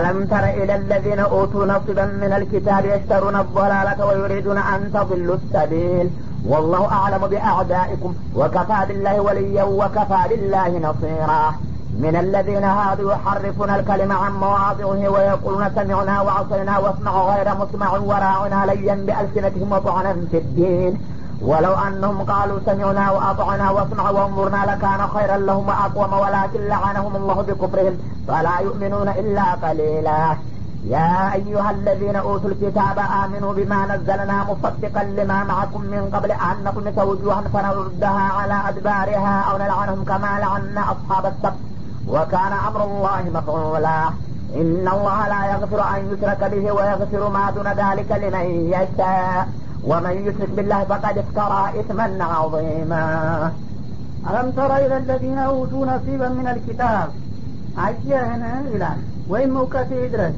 ألم تر إلى الذين أوتوا نصبا من الكتاب يشترون الضلالة ويريدون أن تضلوا السبيل؟ والله أعلم بأعدائكم وكفى بالله وليا وكفى بالله نصيرا. من الذين هادوا يحرفون الكلم عن مواضعه ويقولون سمعنا وعصينا واسمع غير مسمع وراعنا ليا بألسنتهم وطعنا في الدين. ولو أنهم قالوا سمعنا وأطعنا واسمع وانظرنا لكان خيرا لهم وأقوم ولكن لعنهم الله بكفرهم فلا يؤمنون إلا قليلا. يا أيها الذين أوتوا الكتاب آمنوا بما نزلنا مصدقا لما معكم من قبل أن نطمس وجوها فنردها على أدبارها أو نلعنهم كما لعنا أصحاب السبت. وكان أمر الله مفعولا. إن الله لا يغفر أن يشرك به ويغفر ما دون ذلك لمن يشاء. ومن يشرك بالله فقد افترى إثما عظيما ألم تر إلى الذين أوتوا نصيبا من الكتاب አየህን ይላል ወይም እውቀት ድረስ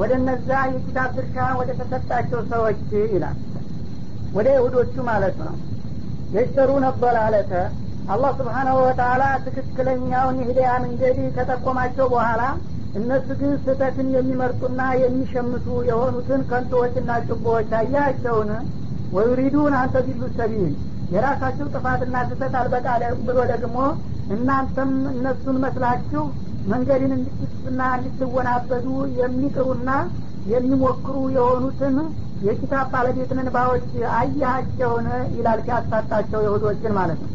ወደ እነዛ የኪታብ ድርሻ ወደ ተሰጣቸው ሰዎች ይላል ወደ ይሁዶቹ ማለት ነው የሽተሩ ነበላለተ አላህ ስብሓናሁ ወተላ ትክክለኛውን የሂዳያ መንገድ ከጠቆማቸው በኋላ እነሱ ግን ስህተትን የሚመርጡና የሚሸምቱ የሆኑትን ከንቶዎችና ጭቦዎች አያቸውን ወዩሪዱን አንተ ቢሉ ሰቢል የራሳቸው ጥፋትና ስህተት አልበቃ ብሎ ደግሞ እናንተም እነሱን መስላችሁ መንገድን እንድትስና እንድትወናበዱ የሚጥሩና የሚሞክሩ የሆኑትን የኪታብ ባለቤት ንባዎች አያቸውን ይላል ሲያሳጣቸው የሁዶችን ማለት ነው።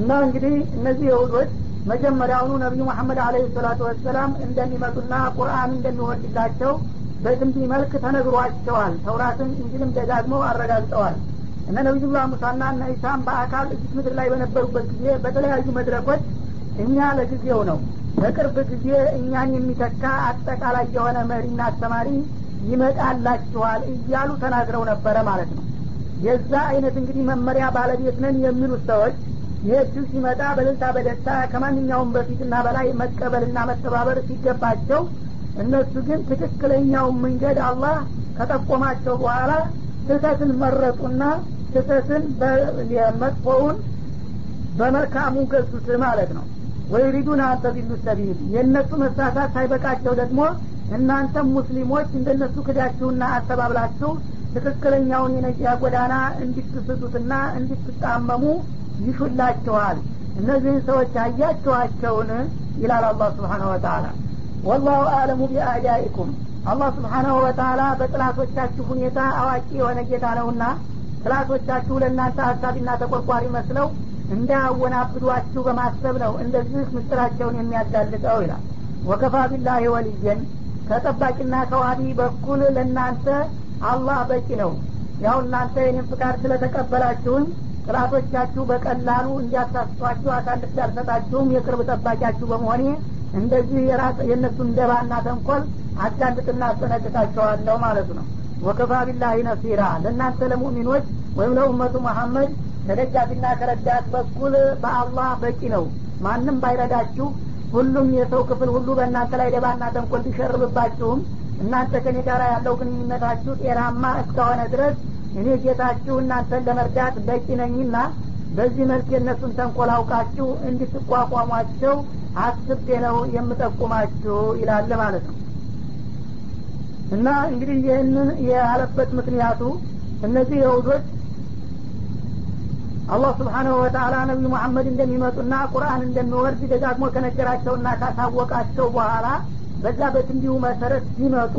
እና እንግዲህ እነዚህ የሁዶች መጀመሪያውኑ ነቢዩ መሐመድ አለህ ሰላቱ ወሰላም እንደሚመጡና ቁርአን እንደሚወድላቸው በትንቢ መልክ ተነግሯቸዋል። ተውራትን እንጅልም ደጋግመው አረጋግጠዋል። እነ ነቢዩላህ ሙሳና እነ ኢሳም በአካል እጅት ምድር ላይ በነበሩበት ጊዜ በተለያዩ መድረኮች እኛ ለጊዜው ነው። በቅርብ ጊዜ እኛን የሚተካ አጠቃላይ የሆነ መሪና አስተማሪ ይመጣላችኋል እያሉ ተናግረው ነበረ ማለት ነው። የዛ አይነት እንግዲህ መመሪያ ባለቤት ነን የሚሉት ሰዎች ይህችው ሲመጣ በልልታ በደስታ ከማንኛውም በፊትና በላይ መቀበልና መተባበር ሲገባቸው እነሱ ግን ትክክለኛውን መንገድ አላህ ከጠቆማቸው በኋላ ስህተትን መረጡና ስህተትን መጥፎውን በመልካሙ ገዙት ማለት ነው። ወይሪዱን አንተ ቢሉ ሰቢል የእነሱ መሳሳት ሳይበቃቸው ደግሞ እናንተም ሙስሊሞች እንደነሱ ክዳችሁና አስተባብላችሁ ትክክለኛውን የነጃ ጎዳና እንድትስቱትና እንድትጣመሙ ይሹላችኋል። እነዚህን ሰዎች አያችኋቸውን? ይላል አላህ ስብሓነሁ ወተላ ወላሁ አለሙ ቢአዳኢኩም አላህ ስብሓናሁ ወተላ በጥላቶቻችሁ ሁኔታ አዋቂ የሆነ ጌታ ነውና ጥላቶቻችሁ ለእናንተ ሀሳቢና ተቆርቋሪ መስለው እንዳያወናብዷችሁ በማሰብ ነው እንደዚህ ምስጢራቸውን የሚያጋልጠው ይላል። ወከፋ ቢላሂ ወልየን ከጠባቂና ከዋዲ በኩል ለእናንተ አላህ በቂ ነው። ያው እናንተ የኔም ፍቃድ ስለተቀበላችሁኝ ጥላቶቻችሁ በቀላሉ እንዲያሳስቷችሁ አሳልፍ ያልሰጣችሁም የቅርብ ጠባቂያችሁ በመሆኔ እንደዚህ የእነሱን ደባና ተንኮል አጋልጥና አስጠነቅቃቸዋለሁ ማለት ነው። ወከፋ ቢላሂ ነሲራ ለእናንተ ለሙእሚኖች ወይም ለኡመቱ መሐመድ ከደጋፊና ከረዳት በኩል በአላህ በቂ ነው። ማንም ባይረዳችሁ ሁሉም የሰው ክፍል ሁሉ በእናንተ ላይ ደባና ተንኮል ቢሸርብባችሁም እናንተ ከኔ ጋር ያለው ግንኙነታችሁ ጤናማ እስከሆነ ድረስ እኔ ጌታችሁ እናንተን ለመርዳት በቂ ነኝና በዚህ መልክ የእነሱን ተንኮል አውቃችሁ እንድትቋቋሟቸው አስቤ ነው የምጠቁማችሁ ይላል ማለት ነው። እና እንግዲህ ይህንን ያለበት ምክንያቱ እነዚህ የሁዶች አላህ ስብሓናሁ ወተላ ነቢዩ መሐመድ እንደሚመጡና ቁርአን እንደሚወርድ ደጋግሞ ከነገራቸውና ካሳወቃቸው በኋላ በዛ በትንቢሁ መሰረት ሲመጡ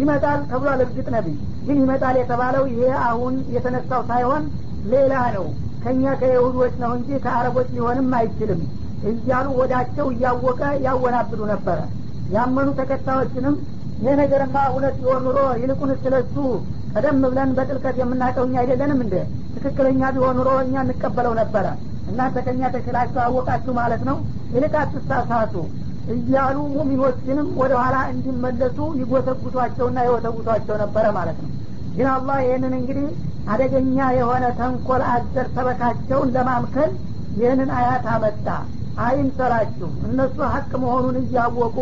ይመጣል ተብሏል እርግጥ ነቢይ ግን ይመጣል የተባለው ይሄ አሁን የተነሳው ሳይሆን ሌላ ነው። ከእኛ ከይሁዶች ነው እንጂ ከአረቦች ሊሆንም አይችልም እያሉ ወዳቸው እያወቀ ያወናብዱ ነበረ። ያመኑ ተከታዮችንም ይህ ነገርማ እውነት ቢሆን ኑሮ ይልቁን ስለሱ ቀደም ብለን በጥልቀት የምናውቀው እኛ አይደለንም እንደ ትክክለኛ ቢሆን ኑሮ እኛ እንቀበለው ነበረ። እናንተ ከእኛ ተሽላችሁ አወቃችሁ ማለት ነው? ይልቅ አትሳሳቱ እያሉ ሙሚኖችንም ወደ ኋላ እንዲመለሱ ይጎተጉቷቸውና ይወተጉቷቸው ነበረ ማለት ነው። ግን አላህ ይህንን እንግዲህ አደገኛ የሆነ ተንኮል አዘር ሰበካቸውን ለማምከል ይህንን አያት አመጣ አይምሰላችሁ። እነሱ ሀቅ መሆኑን እያወቁ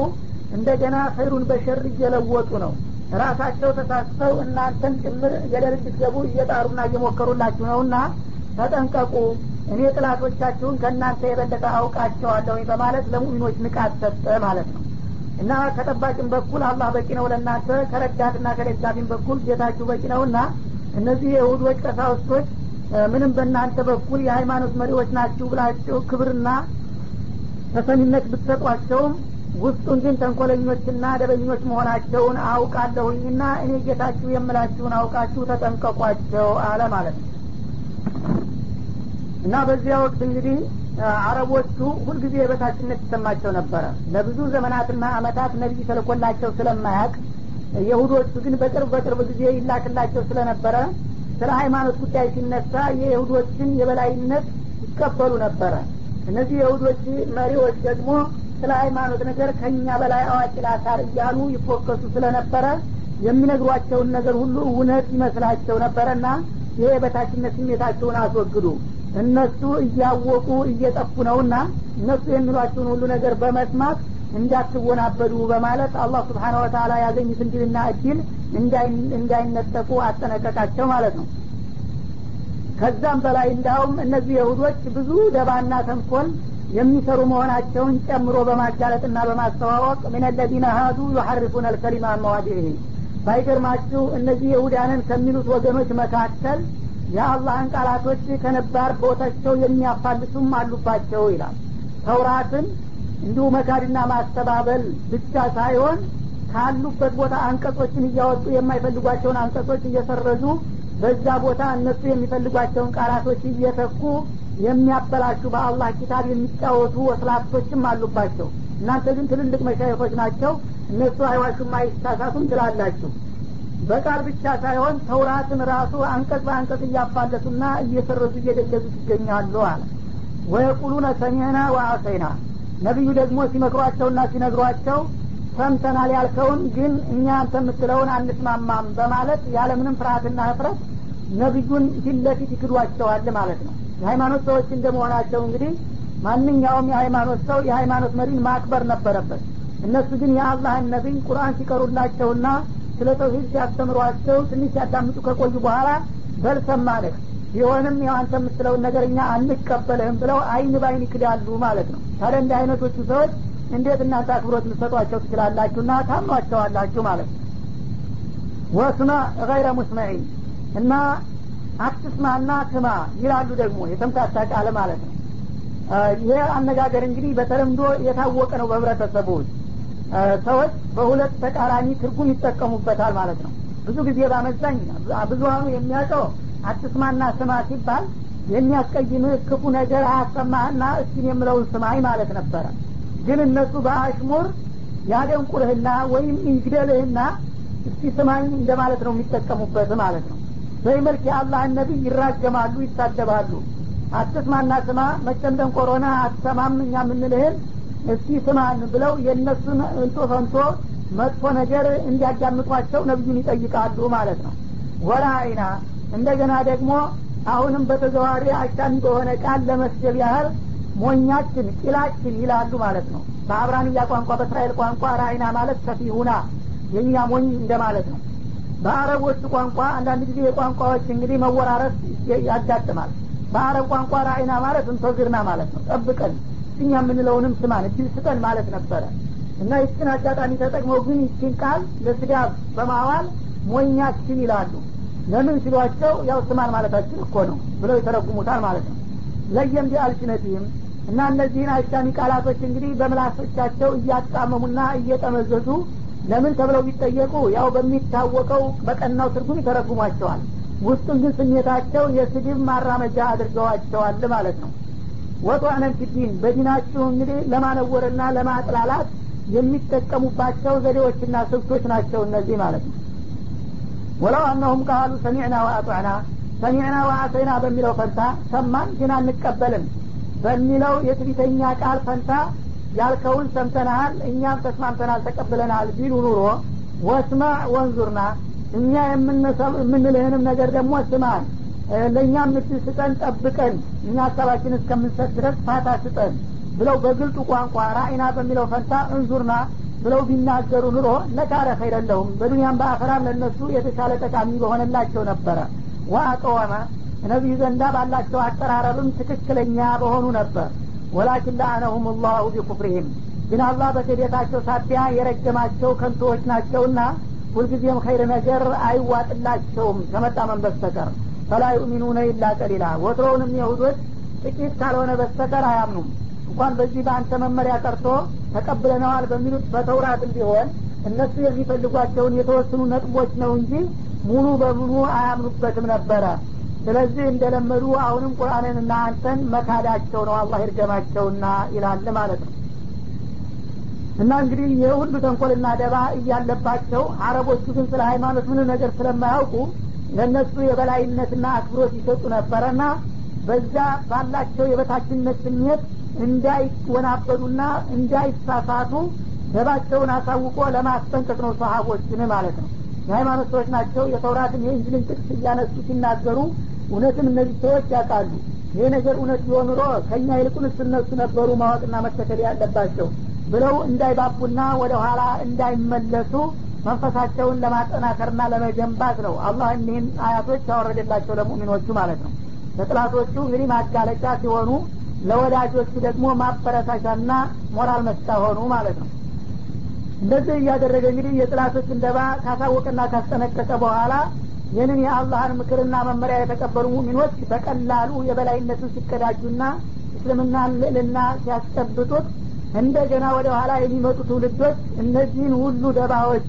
እንደገና ኸይሩን በሸር እየለወጡ ነው። ራሳቸው ተሳስተው እናንተን ጭምር ገደል እንድትገቡ እየጣሩና እየሞከሩላችሁ ነውና ተጠንቀቁ። እኔ ጥላቶቻችሁን ከእናንተ የበለጠ አውቃቸዋለሁ በማለት ለሙሚኖች ንቃት ሰጠ ማለት ነው። እና ከጠባቂም በኩል አላህ በቂ ነው ለእናንተ ከረዳትና ከደጋፊም በኩል ጌታችሁ በቂ ነውና እነዚህ የይሁዶች ቀሳውስቶች ምንም በእናንተ በኩል የሃይማኖት መሪዎች ናችሁ ብላችሁ ክብርና ተሰሚነት ብትሰጧቸውም ውስጡን ግን ተንኮለኞችና ደበኞች መሆናቸውን አውቃለሁኝና እኔ ጌታችሁ የምላችሁን አውቃችሁ ተጠንቀቋቸው አለ ማለት ነው። እና በዚያ ወቅት እንግዲህ አረቦቹ ሁልጊዜ የበታችነት ይሰማቸው ነበረ። ለብዙ ዘመናትና አመታት ነቢይ ተልኮላቸው ስለማያቅ የሁዶቹ ግን በቅርብ በቅርብ ጊዜ ይላክላቸው ስለነበረ ስለ ሃይማኖት ጉዳይ ሲነሳ የይሁዶችን የበላይነት ይቀበሉ ነበረ እነዚህ የይሁዶች መሪዎች ደግሞ ስለ ሃይማኖት ነገር ከኛ በላይ አዋቂ ላሳር እያሉ ይፎከሱ ስለነበረ የሚነግሯቸውን ነገር ሁሉ እውነት ይመስላቸው ነበረና ይሄ የበታችነት ስሜታቸውን አስወግዱ። እነሱ እያወቁ እየጠፉ ነውና እነሱ የሚሏቸውን ሁሉ ነገር በመስማት እንዳትወናበዱ በማለት አላህ ስብሓን ወተላ ያገኙት እንድልና እድል እንዳይነጠቁ አጠነቀቃቸው ማለት ነው ከዛም በላይ እንዳውም እነዚህ የሁዶች ብዙ ደባና ተንኮል የሚሰሩ መሆናቸውን ጨምሮ በማጋለጥና በማስተዋወቅ ምን ለዚነ ሀዱ ዩሐርፉን አልከሊማ መዋዲህ ባይገርማችሁ እነዚህ የሁዳንን ከሚሉት ወገኖች መካከል የአላህን ቃላቶች ከነባር ቦታቸው የሚያፋልሱም አሉባቸው ይላል። ተውራትን እንዲሁ መካድና ማስተባበል ብቻ ሳይሆን ካሉበት ቦታ አንቀጾችን እያወጡ የማይፈልጓቸውን አንቀጾች እየሰረዙ በዛ ቦታ እነሱ የሚፈልጓቸውን ቃላቶች እየተኩ የሚያበላሹ በአላህ ኪታብ የሚጫወቱ ወስላቶችም አሉባቸው። እናንተ ግን ትልልቅ መሻይኮች ናቸው። እነሱ አይዋሹም አይሳሳቱም ትላላችሁ። በቃል ብቻ ሳይሆን ተውራትን ራሱ አንቀጽ በአንቀጽ እያፋለሱና እየሰረዙ እየደለዙት ይገኛሉ አለ። ወየቁሉነ ሰሚዕና ወአሰይና። ነቢዩ ደግሞ ሲመክሯቸውና ሲነግሯቸው ሰምተናል ያልከውን ግን እኛ አንተ የምትለውን አንስማማም በማለት ያለምንም ፍርሀትና ህፍረት ነቢዩን ፊት ለፊት ይክዷቸዋል ማለት ነው። የሃይማኖት ሰዎች እንደመሆናቸው እንግዲህ ማንኛውም የሃይማኖት ሰው የሃይማኖት መሪን ማክበር ነበረበት። እነሱ ግን የአላህን ነቢይ ቁርአን ሲቀሩላቸውና ስለ ተውሂድ ሲያስተምሯቸው ትንሽ ሲያዳምጡ ከቆዩ በኋላ በልሰማንህ ቢሆንም ያው አንተ የምትለውን ነገር እኛ አንቀበልህም ብለው አይን ባይን ይክዳሉ ማለት ነው። ታዲያ እንዲህ አይነቶቹ ሰዎች እንዴት እናንተ አክብሮት ልሰጧቸው ትችላላችሁና ታምኗቸዋላችሁ ማለት ነው። ወስማ ገይረ ሙስመዒን እና አትስማና ስማ ይላሉ ደግሞ የተምታታ ቃል ማለት ነው። ይህ አነጋገር እንግዲህ በተለምዶ የታወቀ ነው በህብረተሰቡ። ሰዎች በሁለት ተቃራኒ ትርጉም ይጠቀሙበታል ማለት ነው። ብዙ ጊዜ ባመዛኝ ብዙሀኑ የሚያውቀው አትስማና ስማ ሲባል የሚያስቀይምህ ክፉ ነገር አያሰማህና እስኪን የምለውን ስማኝ ማለት ነበረ ግን እነሱ በአሽሙር ያደንቁርህና ወይም ይግደልህና እስቲ ስማኝ እንደማለት ነው የሚጠቀሙበት ማለት ነው። በዚህ መልክ የአላህን ነቢይ ይራገማሉ ይሳደባሉ። አትስማና ስማ መቸም ደንቆሮነ አትሰማም እኛ የምንልህን እስቲ ስማን ብለው የእነሱን እንቶ ፈንቶ መጥፎ ነገር እንዲያዳምጧቸው ነቢዩን ይጠይቃሉ ማለት ነው። ወላ አይና እንደገና ደግሞ አሁንም በተዘዋሪ አሻሚ በሆነ ቃል ለመስደብ ያህል ሞኛችን ቂላችን ይላሉ ማለት ነው። በአብራንያ ቋንቋ በእስራኤል ቋንቋ ራይና ማለት ሰፊሁና የእኛ ሞኝ እንደማለት ነው። በአረቦቹ ቋንቋ አንዳንድ ጊዜ የቋንቋዎች እንግዲህ መወራረስ ያጋጥማል። በአረብ ቋንቋ ራይና ማለት እንተዝርና ማለት ነው። ጠብቀን እኛ የምንለውንም ስማን እድል ስጠን ማለት ነበረ። እና ይችን አጋጣሚ ተጠቅመው ግን ይችን ቃል ለስዳብ በማዋል ሞኛችን ይላሉ። ለምን ሲሏቸው ያው ስማን ማለታችን እኮ ነው ብለው ይተረጉሙታል ማለት ነው። ለየም ቢአልሲነቲህም እና እነዚህን አሻሚ ቃላቶች እንግዲህ በምላሶቻቸው እያጣመሙና እየጠመዘዙ ለምን ተብለው ቢጠየቁ ያው በሚታወቀው በቀናው ትርጉም ይተረጉሟቸዋል። ውስጡን ግን ስሜታቸው የስድብ ማራመጃ አድርገዋቸዋል ማለት ነው። ወጧነን ፊዲን በዲናችሁ እንግዲህ ለማነወርና ለማጥላላት የሚጠቀሙባቸው ዘዴዎችና ስልቶች ናቸው እነዚህ ማለት ነው። ወለው አነሁም ቃሉ ሰሚዕና ወአጧዕና ሰሚዕና ወአሰይና በሚለው ፈንታ ሰማን ግን አንቀበልም በሚለው የትቢተኛ ቃል ፈንታ ያልከውን ሰምተናል እኛም ተስማምተናል ተቀብለናል ቢሉ ኑሮ ወስማ ወንዙርና እኛ የምንልህንም ነገር ደግሞ ስማን። ለእኛም ምድል ስጠን ጠብቀን እኛ ሀሳባችን እስከምንሰጥ ድረስ ፋታ ስጠን ብለው በግልጡ ቋንቋ ራእይና በሚለው ፈንታ እንዙርና ብለው ቢናገሩ ኑሮ ለካረ ኸይረለሁም በዱኒያም በአፈራም ለእነሱ የተሻለ ጠቃሚ በሆነላቸው ነበረ። ወአቀወመ ነቢዩ ዘንዳ ባላቸው አቀራረብም ትክክለኛ በሆኑ ነበር። ወላኪን ለአነሁም ላሁ ቢኩፍሪህም። ግን አላህ በክህደታቸው ሳቢያ የረገማቸው ከንቶዎች ናቸውና ሁልጊዜም ኸይር ነገር አይዋጥላቸውም ከመጣመን በስተቀር። ፈላ ዩእሚኑነ ኢላ ቀሊላ። ወትሮውንም የሁዶች ጥቂት ካልሆነ በስተቀር አያምኑም። እንኳን በዚህ በአንተ መመሪያ ቀርቶ ተቀብለነዋል በሚሉት በተውራትም ቢሆን እነሱ የሚፈልጓቸውን የተወሰኑ ነጥቦች ነው እንጂ ሙሉ በሙሉ አያምኑበትም ነበረ ስለዚህ እንደለመዱ አሁንም ቁርአንንና አንተን መካዳቸው ነው። አላህ ይርገማቸውና ይላል ማለት ነው። እና እንግዲህ ይህ ሁሉ ተንኮልና ደባ እያለባቸው አረቦቹ ግን ስለ ሃይማኖት ምን ነገር ስለማያውቁ ለእነሱ የበላይነትና አክብሮት ይሰጡ ነበረና በዛ ባላቸው የበታችነት ስሜት እንዳይወናበዱና እንዳይሳሳቱ ደባቸውን አሳውቆ ለማስጠንቀቅ ነው ሰሀቦችን ማለት ነው። የሃይማኖት ሰዎች ናቸው። የተውራትን የእንጅልን ጥቅስ እያነሱ ሲናገሩ እውነትም እነዚህ ሰዎች ያውቃሉ። ይሄ ነገር እውነት ቢሆን ኑሮ ከእኛ ይልቁንስ እነሱ ነበሩ ማወቅና መከተል ያለባቸው ብለው እንዳይባቡና ወደ ኋላ እንዳይመለሱ መንፈሳቸውን ለማጠናከርና ለመገንባት ነው። አላህ እኒህን አያቶች ያወረደላቸው ለሙሚኖቹ ማለት ነው። ለጥላቶቹ እንግዲህ ማጋለጫ ሲሆኑ ለወዳጆቹ ደግሞ ማበረታቻና ሞራል መስጫ ሆኑ ማለት ነው። እንደዚህ እያደረገ እንግዲህ የጥላቶች እንደባ ካሳወቀና ካስጠነቀቀ በኋላ ይህንን የአላህን ምክርና መመሪያ የተቀበሉ ሙሚኖች በቀላሉ የበላይነትን ሲቀዳጁና እስልምናን ልዕልና ሲያስጨብጡት እንደገና ወደ ኋላ የሚመጡ ትውልዶች እነዚህን ሁሉ ደባዎች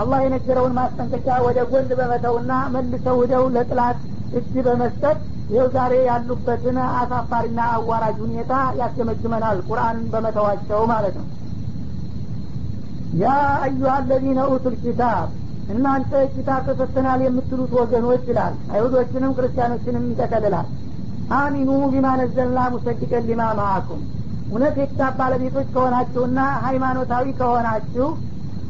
አላህ የነገረውን ማስጠንቀቂያ ወደ ጎን በመተውና መልሰው ወደው ለጥላት እጅ በመስጠት ይኸው ዛሬ ያሉበትን አሳፋሪና አዋራጅ ሁኔታ ያስገመግመናል ቁርአንን በመተዋቸው ማለት ነው። ያ አዩሀ አለዚነ ኡቱል ኪታብ እናንተ ኪታብ ተሰጥተናል የምትሉት ወገኖች ይላል። አይሁዶችንም ክርስቲያኖችንም ይጠቀልላል። አሚኑ ቢማ ነዘልና ሙሰድቀን ሊማ ማአኩም እውነት የኪታብ ባለቤቶች ከሆናችሁና ሃይማኖታዊ ከሆናችሁ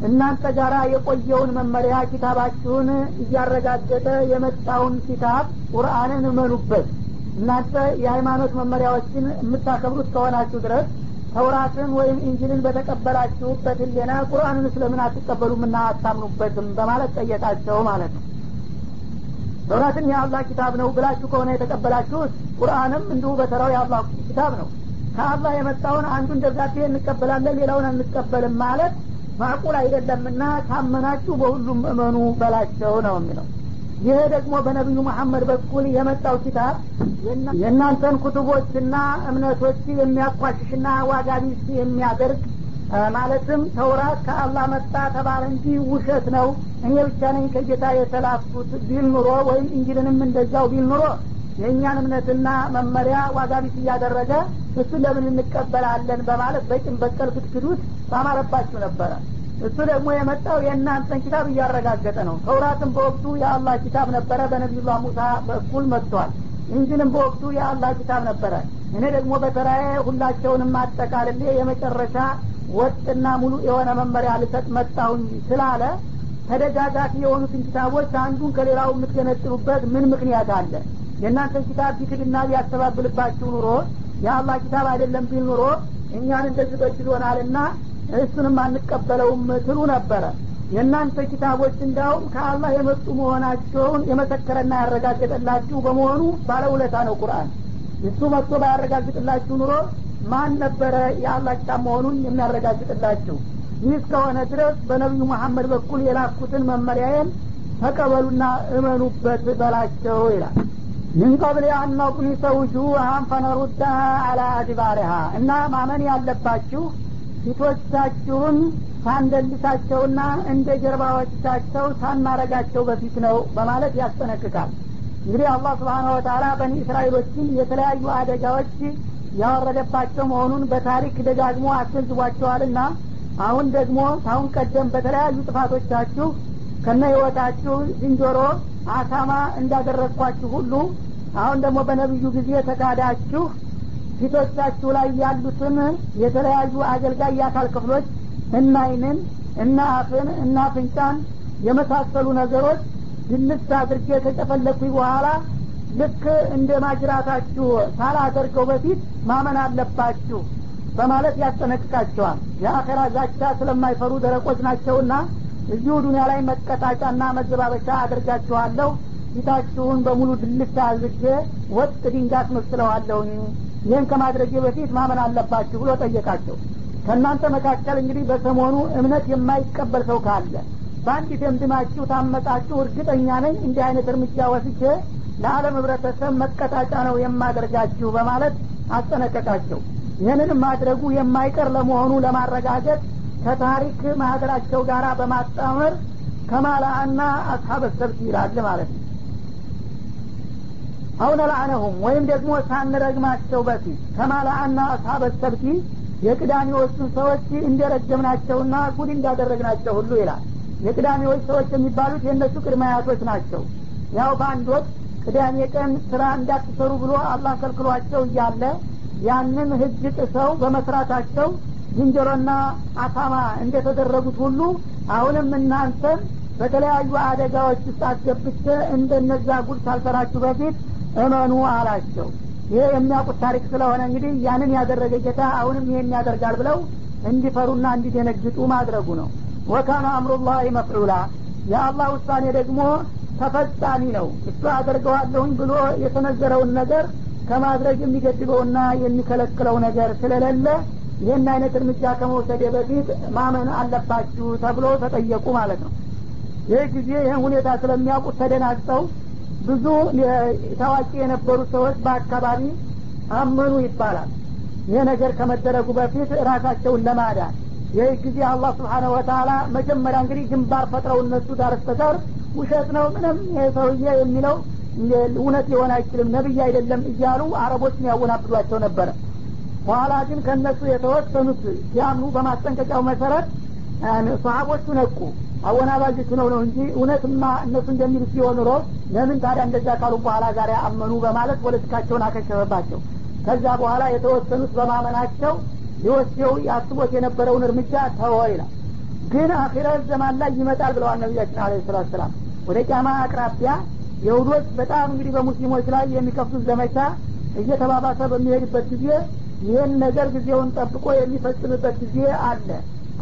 እናንተ ጋር የቆየውን መመሪያ ኪታባችሁን እያረጋገጠ የመጣውን ኪታብ ቁርአንን እመኑበት። እናንተ የሃይማኖት መመሪያዎችን የምታከብሩት ከሆናችሁ ድረስ ተውራትን ወይም ኢንጂልን በተቀበላችሁበት ህሌና ቁርአንን ስለምን አትቀበሉምና አታምኑበትም በማለት ጠየቃቸው ማለት ነው። ተውራትን የአላህ ኪታብ ነው ብላችሁ ከሆነ የተቀበላችሁት ቁርአንም እንዲሁ በተራው የአላህ ኪታብ ነው። ከአላህ የመጣውን አንዱን ደብዳቤ እንቀበላለን ሌላውን አንቀበልም ማለት ማዕቁል አይደለምና ካመናችሁ በሁሉም እመኑ በላቸው ነው የሚለው ይሄ ደግሞ በነቢዩ መሐመድ በኩል የመጣው ኪታብ የእናንተን ኩቱቦችና እምነቶች የሚያቋሽሽና ዋጋ የሚያደርግ ማለትም ተውራት ከአላህ መጣ ተባለ እንጂ ውሸት ነው። እኔ ብቻ ነኝ ከጌታ የተላኩት ቢል ኑሮ ወይም እንጅልንም እንደዛው ቢል ኑሮ የእኛን እምነትና መመሪያ ዋጋ እያደረገ እሱ ለምን እንቀበላለን በማለት በቂም በቀል ክትክዱት ባማረባችሁ ነበረ እሱ ደግሞ የመጣው የእናንተን ኪታብ እያረጋገጠ ነው። ተውራትም በወቅቱ የአላህ ኪታብ ነበረ። በነቢዩላህ ሙሳ በኩል መጥቷል። እንጅልም በወቅቱ የአላህ ኪታብ ነበረ። እኔ ደግሞ በተራዬ ሁላቸውንም አጠቃልሌ የመጨረሻ ወጥና ሙሉ የሆነ መመሪያ ልሰጥ መጣሁኝ ስላለ ተደጋጋፊ የሆኑትን ኪታቦች አንዱን ከሌላው የምትገነጥሉበት ምን ምክንያት አለ? የእናንተን ኪታብ ቢክድና ቢያስተባብልባችሁ ኑሮ የአላህ ኪታብ አይደለም ቢል ኑሮ እኛን እንደዚህ በድሎናልና እሱንም አንቀበለውም ትሉ ነበረ። የእናንተ ኪታቦች እንዳውም ከአላህ የመጡ መሆናቸውን የመሰከረና ያረጋገጠላችሁ በመሆኑ ባለውለታ ነው ቁርአን። እሱ መጥቶ ባያረጋግጥላችሁ ኑሮ ማን ነበረ ኪታብ መሆኑን የሚያረጋግጥላችሁ? ይህ እስከሆነ ድረስ በነቢዩ መሐመድ በኩል የላኩትን መመሪያዬን ተቀበሉና እመኑበት በላቸው ይላል። ምን ቀብል አናቁኒሰ ውጁሃን ፈነሩዳሃ አላ አድባሪሃ እና ማመን ያለባችሁ ፊቶቻችሁን ሳንደልሳቸውና እንደ ጀርባዎቻቸው ሳናረጋቸው በፊት ነው በማለት ያስጠነቅቃል። እንግዲህ አላህ ስብሓን ወተላ በኒ እስራኤሎችን የተለያዩ አደጋዎች ያወረደባቸው መሆኑን በታሪክ ደጋግሞ አስገንዝቧቸዋልና አሁን ደግሞ ካሁን ቀደም በተለያዩ ጥፋቶቻችሁ ከነ ህይወታችሁ ዝንጀሮ አሳማ እንዳደረግኳችሁ ሁሉ አሁን ደግሞ በነቢዩ ጊዜ ተካዳችሁ ፊቶቻችሁ ላይ ያሉትን የተለያዩ አገልጋይ የአካል ክፍሎች እና አይንን እና አፍን እና አፍንጫን የመሳሰሉ ነገሮች ድልስ አድርጌ ከጨፈለኩኝ በኋላ ልክ እንደ ማጅራታችሁ ሳላደርገው በፊት ማመን አለባችሁ በማለት ያስጠነቅቃቸዋል። የአኼራ ዛቻ ስለማይፈሩ ደረቆች ናቸውና እዚሁ ዱኒያ ላይ መቀጣጫና መዘባበቻ አድርጋችኋለሁ። ፊታችሁን በሙሉ ድልት አድርጌ ወጥ ድንጋይ አስመስለዋለሁኝ ይህን ከማድረጌ በፊት ማመን አለባችሁ ብሎ ጠየቃቸው። ከእናንተ መካከል እንግዲህ በሰሞኑ እምነት የማይቀበል ሰው ካለ በአንድ ደምድማችሁ ታመጣችሁ እርግጠኛ ነኝ እንዲህ አይነት እርምጃ ወስጄ ለዓለም ህብረተሰብ መቀጣጫ ነው የማደርጋችሁ በማለት አስጠነቀቃቸው። ይህንን ማድረጉ የማይቀር ለመሆኑ ለማረጋገጥ ከታሪክ ማህደራቸው ጋር በማጣመር ከማላአና አስሀበ ይላል ማለት ነው አሁን ለአነሁም ወይም ደግሞ ሳንረግማቸው በፊት ከማላአና አስሀበ ሰብቲ የቅዳሜዎቹን ሰዎች እንደረገምናቸውና ጉድ እንዳደረግናቸው ሁሉ ይላል። የቅዳሜዎች ሰዎች የሚባሉት የእነሱ ቅድመ አያቶች ናቸው። ያው በአንድ ወቅት ቅዳሜ ቀን ስራ እንዳትሰሩ ብሎ አላህ ከልክሏቸው እያለ ያንን ህግ ጥሰው በመስራታቸው ዝንጀሮና አሳማ እንደተደረጉት ሁሉ አሁንም እናንተን በተለያዩ አደጋዎች ውስጥ አስገብቼ እንደነዛ ጉድ ሳልሰራችሁ በፊት እመኑ አላቸው። ይሄ የሚያውቁት ታሪክ ስለሆነ እንግዲህ ያንን ያደረገ ጌታ አሁንም ይሄን ያደርጋል ብለው እንዲፈሩና እንዲደነግጡ ማድረጉ ነው። ወካነ አምሩላህ መፍዑላ። የአላህ ውሳኔ ደግሞ ተፈጻሚ ነው። እሱ አደርገዋለሁኝ ብሎ የተነገረውን ነገር ከማድረግ የሚገድበውና የሚከለክለው ነገር ስለሌለ ይህን አይነት እርምጃ ከመውሰድ በፊት ማመን አለባችሁ ተብሎ ተጠየቁ ማለት ነው። ይህ ጊዜ ይህን ሁኔታ ስለሚያውቁት ተደናግጠው ብዙ ታዋቂ የነበሩ ሰዎች በአካባቢ አመኑ ይባላል። ይህ ነገር ከመደረጉ በፊት ራሳቸውን ለማዳን ይህ ጊዜ አላህ ስብሓነሁ ወተላ መጀመሪያ እንግዲህ ግንባር ፈጥረው እነሱ ዳር ስተዳር ውሸት ነው ምንም ሰውዬ የሚለው እውነት ሊሆን አይችልም ነቢይ አይደለም እያሉ አረቦችን ያወናብዷቸው ነበረ። በኋላ ግን ከእነሱ የተወሰኑት ሲያምኑ በማስጠንቀቂያው መሰረት ሰሀቦቹ ነቁ አወናባጆቹ ነው ነው እንጂ እውነትማ እነሱ እንደሚሉ ሲሆን ኑሮ ለምን ታዲያ እንደዛ ካሉ በኋላ ጋር አመኑ በማለት ፖለቲካቸውን አከሸፈባቸው? ከዛ በኋላ የተወሰኑት በማመናቸው ሊወስደው ያስቦት የነበረውን እርምጃ ተወ ይላል። ግን አኺረት ዘማን ላይ ይመጣል ብለዋል ነቢያችን አለ ሰላት ሰላም ወደ ቂያማ አቅራቢያ የሁዶች በጣም እንግዲህ በሙስሊሞች ላይ የሚከፍቱት ዘመቻ እየተባባሰ በሚሄድበት ጊዜ ይህን ነገር ጊዜውን ጠብቆ የሚፈጽምበት ጊዜ አለ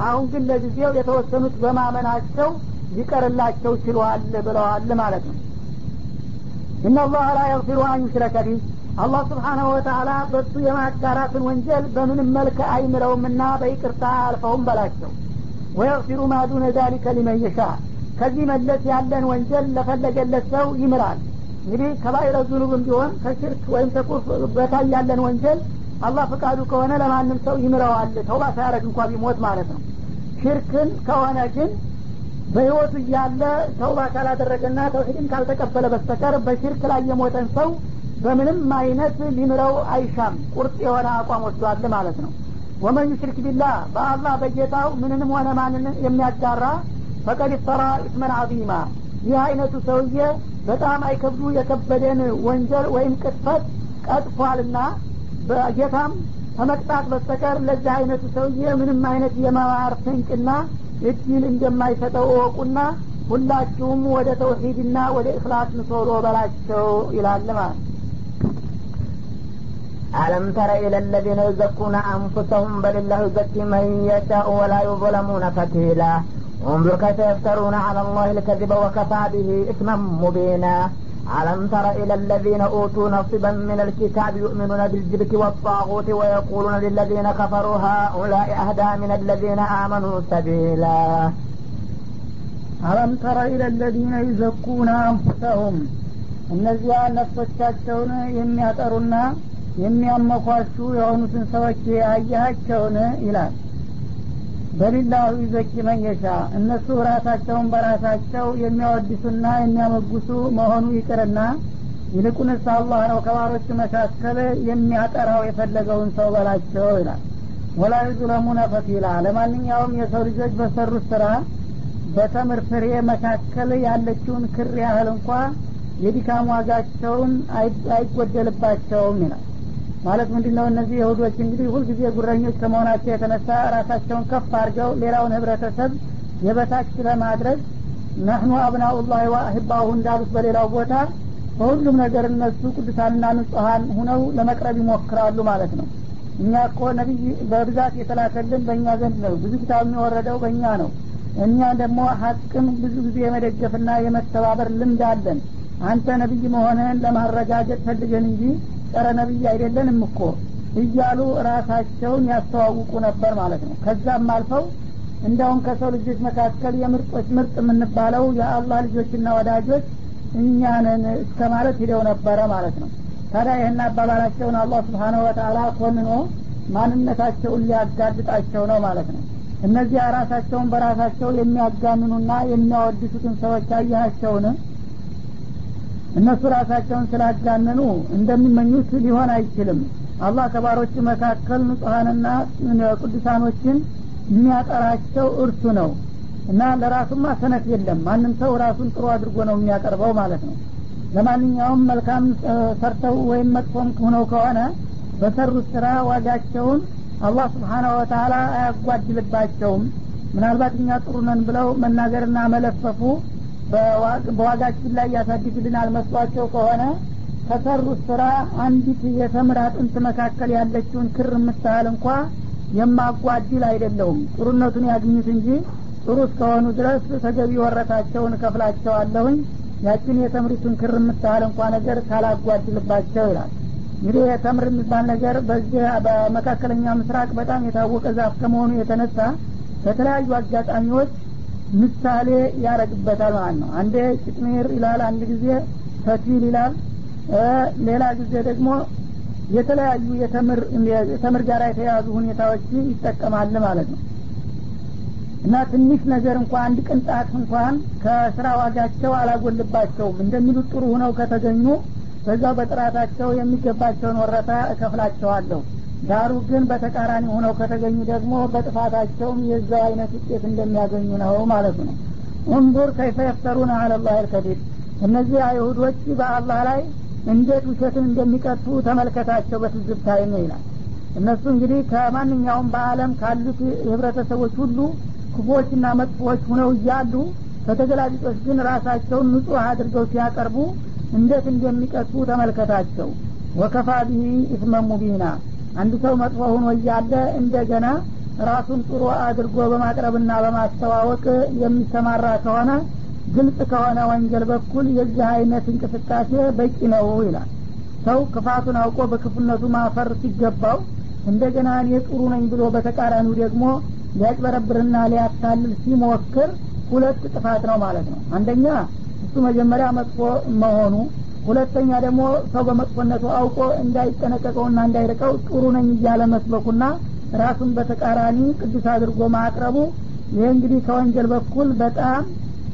አሁን ግን ለጊዜው የተወሰኑት በማመናቸው ሊቀርላቸው ችሏል ብለዋል ማለት ነው። እናላህ ላ የግፊሩ አን ዩሽረከ ቢህ። አላህ ስብሓናሁ ወተላ በሱ የማጋራትን ወንጀል በምንም መልክ አይምረውምና በይቅርታ አልፈውም በላቸው። ወየግፊሩ ማዱነ ዛሊከ ሊመን የሻ። ከዚህ መለስ ያለን ወንጀል ለፈለገለት ሰው ይምራል። እንግዲህ ከባይረ ዙኑብም ቢሆን ከሽርክ ወይም ከኩፍር በታይ ያለን ወንጀል አላህ ፍቃዱ ከሆነ ለማንም ሰው ይምረዋል። ተውባ ሳያደረግ እንኳ ቢሞት ማለት ነው። ሽርክን ከሆነ ግን በህይወቱ እያለ ተውባ ካላደረገና ተውሂድን ካልተቀበለ በስተቀር በሽርክ ላይ የሞተን ሰው በምንም አይነት ሊምረው አይሻም። ቁርጥ የሆነ አቋም ወስዷል ማለት ነው። وَمَن يُشْرِكْ بِاللَّهِ በአላህ በጌታው ምንንም ሆነ ማንን የሚያጋራ فَقَدِ افْتَرَىٰ إِثْمًا عَظِيمًا ይህ አይነቱ ሰውዬ በጣም አይከብዱ የከበደን ወንጀል ወይም ቅጥፈት ቀጥፏልና በጌታም ከመቅጣት በስተቀር ለዚህ አይነቱ ሰውዬ ምንም አይነት የመማር ፍንጭና እድል እንደማይሰጠው እወቁና ሁላችሁም ወደ ተውሂድና ወደ እክላስ ንሶሮ በላቸው ይላል ማለት ألم تر إلى الذين يزكون أنفسهم بل الله يزكي من يشاء ولا يظلمون فتيلا انظر كيف يفترون على الله الكذب وكفى به إثما مبينا ألم تر إلى الذين أوتوا نصبا من الكتاب يؤمنون بالجبت والطاغوت ويقولون للذين كفروا هؤلاء أهدى من الذين آمنوا سبيلا አለም ተረ ኢለለዚነ ዩዘኩነ አንፉሰሁም እነዚያ ነፍሶቻቸውን የሚያጠሩና የሚያመኳሹ የሆኑትን ሰዎች አያሃቸውን ይላል በሊላሁ ይዘኪ መየሻ እነሱ ራሳቸውን በራሳቸው የሚያወድሱና የሚያመጉሱ መሆኑ ይቅርና ይልቁንስ አላህ ነው ከባሮቹ መካከል የሚያጠራው የፈለገውን ሰው በላቸው ይላል። ወላ ዩዝለሙነ ፈቲላ ለማንኛውም የሰው ልጆች በሰሩት ስራ በተምር ፍሬ መካከል ያለችውን ክር ያህል እንኳ የድካም ዋጋቸውን አይጎደልባቸውም ይላል ማለት ምንድ ነው እነዚህ የሁዶች እንግዲህ ሁልጊዜ ጉረኞች ከመሆናቸው የተነሳ ራሳቸውን ከፍ አድርገው ሌላውን ህብረተሰብ የበታች ለማድረግ ነህኑ አብናኡላህ ወአህባሁ እንዳሉት በሌላው ቦታ በሁሉም ነገር እነሱ ቅዱሳንና ንጹሀን ሁነው ለመቅረብ ይሞክራሉ ማለት ነው። እኛ እኮ ነቢይ በብዛት የተላከልን በእኛ ዘንድ ነው። ብዙ ኪታብ የሚወረደው በእኛ ነው። እኛ ደግሞ ሀቅን ብዙ ጊዜ የመደገፍና የመተባበር ልምድ አለን። አንተ ነቢይ መሆንህን ለማረጋገጥ ፈልገን እንጂ ጸረ ነቢይ አይደለንም እኮ እያሉ ራሳቸውን ያስተዋውቁ ነበር ማለት ነው። ከዛም አልፈው እንዲያውም ከሰው ልጆች መካከል የምርጦች ምርጥ የምንባለው የአላህ ልጆችና ወዳጆች እኛንን እስከ ማለት ሂደው ነበረ ማለት ነው። ታዲያ ይህን አባባላቸውን አላህ ስብሓነሁ ወተአላ ኮንኖ ማንነታቸውን ሊያጋልጣቸው ነው ማለት ነው። እነዚያ ራሳቸውን በራሳቸው የሚያጋንኑና የሚያወድሱትን ሰዎች አያቸውን እነሱ ራሳቸውን ስላጋነኑ እንደሚመኙት ሊሆን አይችልም። አላህ ከባሮች መካከል ንጹሐንና ቅዱሳኖችን የሚያጠራቸው እርሱ ነው እና ለራሱማ ሰነፍ የለም። ማንም ሰው ራሱን ጥሩ አድርጎ ነው የሚያቀርበው ማለት ነው። ለማንኛውም መልካም ሰርተው ወይም መጥፎም ሆነው ከሆነ በሰሩት ስራ ዋጋቸውን አላህ ስብሓናሁ ወተላ አያጓድልባቸውም። ምናልባት እኛ ጥሩ ነን ብለው መናገርና መለፈፉ በዋጋችን ላይ ያሳድግልናል መስሏቸው ከሆነ ከሰሩት ስራ አንዲት የተምር አጥንት መካከል ያለችውን ክር የምታህል እንኳ የማጓድል አይደለውም ጥሩነቱን ያግኙት እንጂ ጥሩ እስከሆኑ ድረስ ተገቢ ወረታቸውን እከፍላቸዋለሁኝ። ያችን የተምሪቱን ክር የምታህል እንኳ ነገር ካላጓድልባቸው ይላል። እንግዲህ የተምር የሚባል ነገር በዚህ በመካከለኛ ምስራቅ በጣም የታወቀ ዛፍ ከመሆኑ የተነሳ በተለያዩ አጋጣሚዎች ምሳሌ ያረግበታል ማለት ነው። አንዴ ጭጥሚር ይላል አንድ ጊዜ ፈቲል ይላል ሌላ ጊዜ ደግሞ የተለያዩ የተምር ጋር የተያዙ ሁኔታዎች ይጠቀማል ማለት ነው። እና ትንሽ ነገር እንኳ አንድ ቅንጣት እንኳን ከስራ ዋጋቸው አላጎልባቸውም። እንደሚሉት ጥሩ ሁነው ከተገኙ በዛው በጥራታቸው የሚገባቸውን ወረታ እከፍላቸዋለሁ ዳሩ ግን በተቃራኒ ሆነው ከተገኙ ደግሞ በጥፋታቸውም የዛው አይነት ውጤት እንደሚያገኙ ነው ማለት ነው። እንቡር ከይፈ የፍተሩን አለላህ ልከዲብ እነዚህ አይሁዶች በአላህ ላይ እንዴት ውሸትን እንደሚቀጡ ተመልከታቸው በትዝብታይ ነው ይላል። እነሱ እንግዲህ ከማንኛውም በአለም ካሉት ህብረተሰቦች ሁሉ ክፉዎችና መጥፎዎች ሁነው እያሉ በተገላቢጦች ግን ራሳቸውን ንጹህ አድርገው ሲያቀርቡ እንዴት እንደሚቀጡ ተመልከታቸው። ወከፋ ቢሂ ኢትመን ሙቢና አንድ ሰው መጥፎ ሆኖ እያለ እንደገና ራሱን ጥሩ አድርጎ በማቅረብና በማስተዋወቅ የሚሰማራ ከሆነ ግልጽ ከሆነ ወንጀል በኩል የዚህ አይነት እንቅስቃሴ በቂ ነው ይላል። ሰው ክፋቱን አውቆ በክፉነቱ ማፈር ሲገባው እንደገና እኔ ጥሩ ነኝ ብሎ በተቃራኒው ደግሞ ሊያጭበረብርና ሊያታልል ሲሞክር ሁለት ጥፋት ነው ማለት ነው። አንደኛ እሱ መጀመሪያ መጥፎ መሆኑ ሁለተኛ ደግሞ ሰው በመጥፎነቱ አውቆ እንዳይጠነቀቀውና እንዳይርቀው ጥሩ ነኝ እያለ መስበኩና ራሱን በተቃራኒ ቅዱስ አድርጎ ማቅረቡ። ይህ እንግዲህ ከወንጀል በኩል በጣም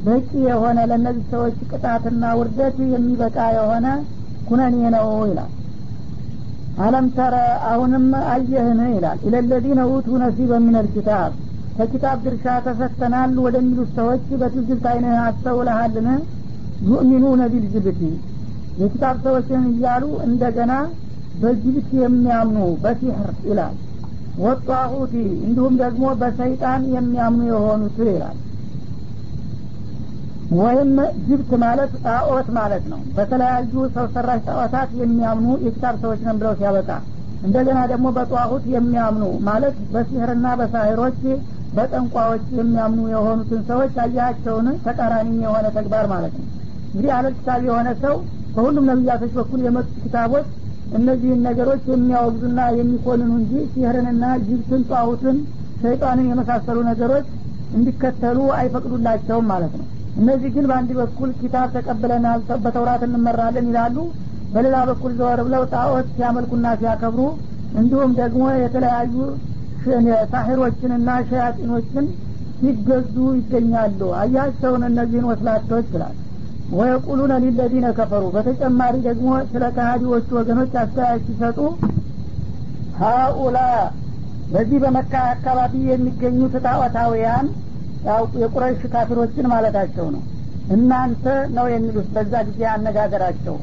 በቂ የሆነ ለእነዚህ ሰዎች ቅጣትና ውርደት የሚበቃ የሆነ ኩነኔ ነው ይላል። አለም ተረ አሁንም አየህን ይላል። ኢለለዚነ ኡቱ ነሲበ ሚነል ኪታብ። ከኪታብ ድርሻ ተሰጥተናል ወደሚሉት ሰዎች በትዝብት አይንህ አስተውለሃልን? ዩእሚኑነ ቢልጅብቲ የኪታብ ሰዎችን እያሉ እንደገና በጅብት የሚያምኑ በሲሕር ይላል። ወጣሁቲ እንዲሁም ደግሞ በሰይጣን የሚያምኑ የሆኑት ይላል። ወይም ጅብት ማለት ጣዖት ማለት ነው። በተለያዩ ሰው ሰራሽ ጣዖታት የሚያምኑ የኪታብ ሰዎች ነን ብለው ሲያበቃ እንደገና ደግሞ በጧሁት የሚያምኑ ማለት በሲህርና በሳሂሮች በጠንቋዎች የሚያምኑ የሆኑትን ሰዎች አያቸውን ተቃራኒ የሆነ ተግባር ማለት ነው። እንግዲህ አለል ኪታብ የሆነ ሰው በሁሉም ነቢያቶች በኩል የመጡ ኪታቦች እነዚህን ነገሮች የሚያወግዙና የሚኮንኑ እንጂ ሲህርንና ጅብትን ጧሁትን ሸይጣንን የመሳሰሉ ነገሮች እንዲከተሉ አይፈቅዱላቸውም ማለት ነው። እነዚህ ግን በአንድ በኩል ኪታብ ተቀብለናል በተውራት እንመራለን ይላሉ። በሌላ በኩል ዘወር ብለው ጣዖት ሲያመልኩና ሲያከብሩ እንዲሁም ደግሞ የተለያዩ ሳሒሮችንና ሸያጢኖችን ሲገዙ ይገኛሉ። አያቸውን እነዚህን ወስላቶች ይላል ወየቁሉነ ሊለዚነ ከፈሩ። በተጨማሪ ደግሞ ስለ ከሃዲዎቹ ወገኖች አስተያየት ሲሰጡ ሀኡላ በዚህ በመካ አካባቢ የሚገኙት ጣዖታውያን የቁረይሽ ካፊሮችን ማለታቸው ነው። እናንተ ነው የሚሉት በዛ ጊዜ አነጋገራቸው።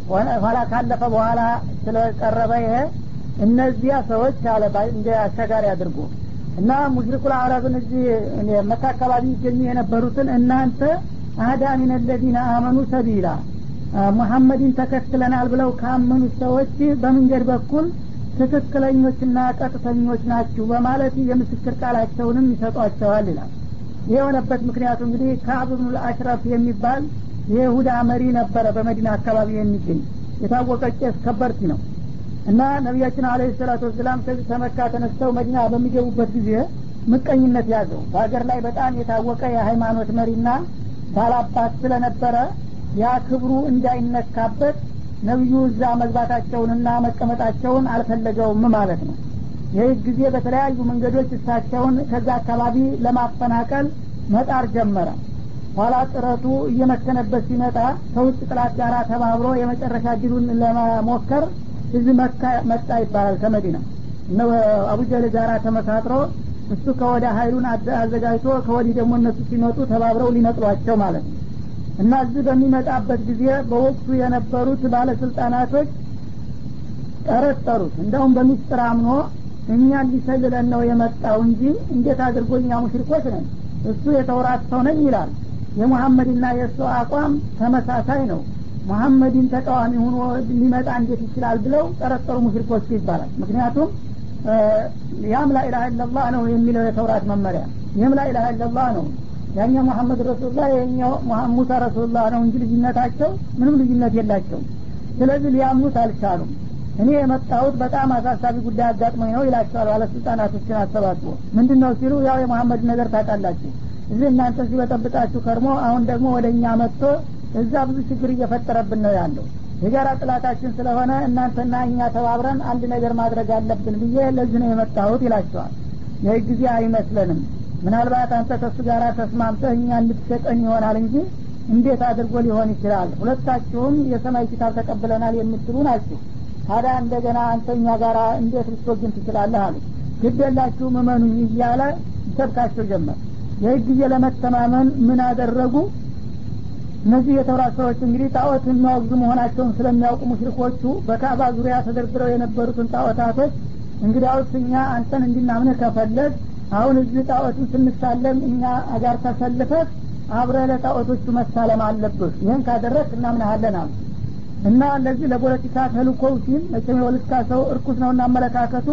ኋላ ካለፈ በኋላ ስለቀረበ ይሄ እነዚያ ሰዎች አለ እንደ አሸጋሪ አድርጎ እና ሙሽሪኩል አረብን እዚህ መካ አካባቢ ይገኙ የነበሩትን እናንተ አህዳሚን ለዚነ አመኑ ሰቢላ። ሙሐመድን ተከትለናል ብለው ካመኑት ሰዎች በመንገድ በኩል ትክክለኞችና ቀጥተኞች ናችሁ በማለት የምስክር ቃላቸውንም ይሰጧቸዋል ይላል። የሆነበት ምክንያቱ እንግዲህ ከአብ ብኑል አሽረፍ የሚባል የይሁዳ መሪ ነበረ በመዲና አካባቢ የሚገኝ። የታወቀ ቄስ ከበርቲ ነው። እና ነቢያችን አለ ሰላቱ ወሰላም ከዚህ ተመካ ተነስተው መዲና በሚገቡበት ጊዜ ምቀኝነት ያዘው። በሀገር ላይ በጣም የታወቀ የሃይማኖት መሪና ባላባት ስለነበረ ያ ክብሩ እንዳይነካበት ነቢዩ እዛ መግባታቸውንና መቀመጣቸውን አልፈለገውም ማለት ነው። ይህ ጊዜ በተለያዩ መንገዶች እሳቸውን ከዛ አካባቢ ለማፈናቀል መጣር ጀመረ። ኋላ ጥረቱ እየመከነበት ሲመጣ ከውጭ ጥላት ጋር ተባብሮ የመጨረሻ ድሉን ለመሞከር እዚህ መካ መጣ ይባላል ከመዲና። እነ አቡጀል ጋራ ተመሳጥሮ እሱ ከወደ ሀይሉን አዘጋጅቶ ከወዲህ ደግሞ እነሱ ሲመጡ ተባብረው ሊነጥሏቸው ማለት ነው። እና እዚህ በሚመጣበት ጊዜ በወቅቱ የነበሩት ባለስልጣናቶች ጠረጠሩት። እንደውም በሚስጥር አምኖ እኛን ሊሰልለን ነው የመጣው እንጂ እንዴት አድርጎ እኛ ሙሽሪኮች ነን? እሱ የተውራት ሰው ነኝ ይላል። የሙሐመድና የእሱ አቋም ተመሳሳይ ነው። ሙሐመድን ተቃዋሚ ሆኖ ሊመጣ እንዴት ይችላል ብለው ጠረጠሩ ሙሽሪኮች ይባላል። ምክንያቱም ያም ላኢላሀ ኢለላህ ነው የሚለው የተውራት መመሪያ። ይህም ላኢላሀ ኢለላህ ነው። ያኛው መሐመድ ረሱሉላህ የኛው ሙሳ ረሱሉላህ ነው እንጂ ልዩነታቸው ምንም ልዩነት የላቸውም። ስለዚህ ሊያምኑት አልቻሉም። እኔ የመጣሁት በጣም አሳሳቢ ጉዳይ አጋጥሞኝ ነው ይላቸዋል ባለስልጣናቶችን አሰባስቦ። ምንድን ነው ሲሉ ያው የመሐመድ ነገር ታውቃላችሁ። እዚህ እናንተ ሲበጠብጣችሁ ከርሞ አሁን ደግሞ ወደ እኛ መጥቶ እዛ ብዙ ችግር እየፈጠረብን ነው ያለው የጋራ ጥላታችን ስለሆነ እናንተና እኛ ተባብረን አንድ ነገር ማድረግ አለብን ብዬ ለዚህ ነው የመጣሁት ይላቸዋል። ይህ ጊዜ አይመስለንም። ምናልባት አንተ ከሱ ጋር ተስማምተህ እኛ እንድትሸጠን ይሆናል እንጂ እንዴት አድርጎ ሊሆን ይችላል? ሁለታችሁም የሰማይ ኪታብ ተቀብለናል የምትሉ ናችሁ። ታዲያ እንደገና አንተ እኛ እንዴት ልትወግን ትችላለህ? አሉ ግደላችሁ እመኑኝ እያለ ይሰብካቸው ጀመር። ይህ ጊዜ ለመተማመን ምን አደረጉ እነዚህ የተውራት ሰዎች እንግዲህ ጣዖት የሚያወግዙ መሆናቸውን ስለሚያውቁ ሙሽሪኮቹ በካባ ዙሪያ ተደርድረው የነበሩትን ጣዖታቶች እንግዲያውስ እኛ አንተን እንድናምንህ ከፈለግ አሁን እዚህ ጣዖትን ስንሳለም እኛ ጋር ተሰልፈት አብረ ለጣዖቶቹ መሳለም አለብህ። ይህን ካደረግ እናምናሃለን አሉ። እና ለዚህ ለፖለቲካ ተልኮው ሲል መቼም የፖለቲካ ሰው እርኩስ ነው አመለካከቱ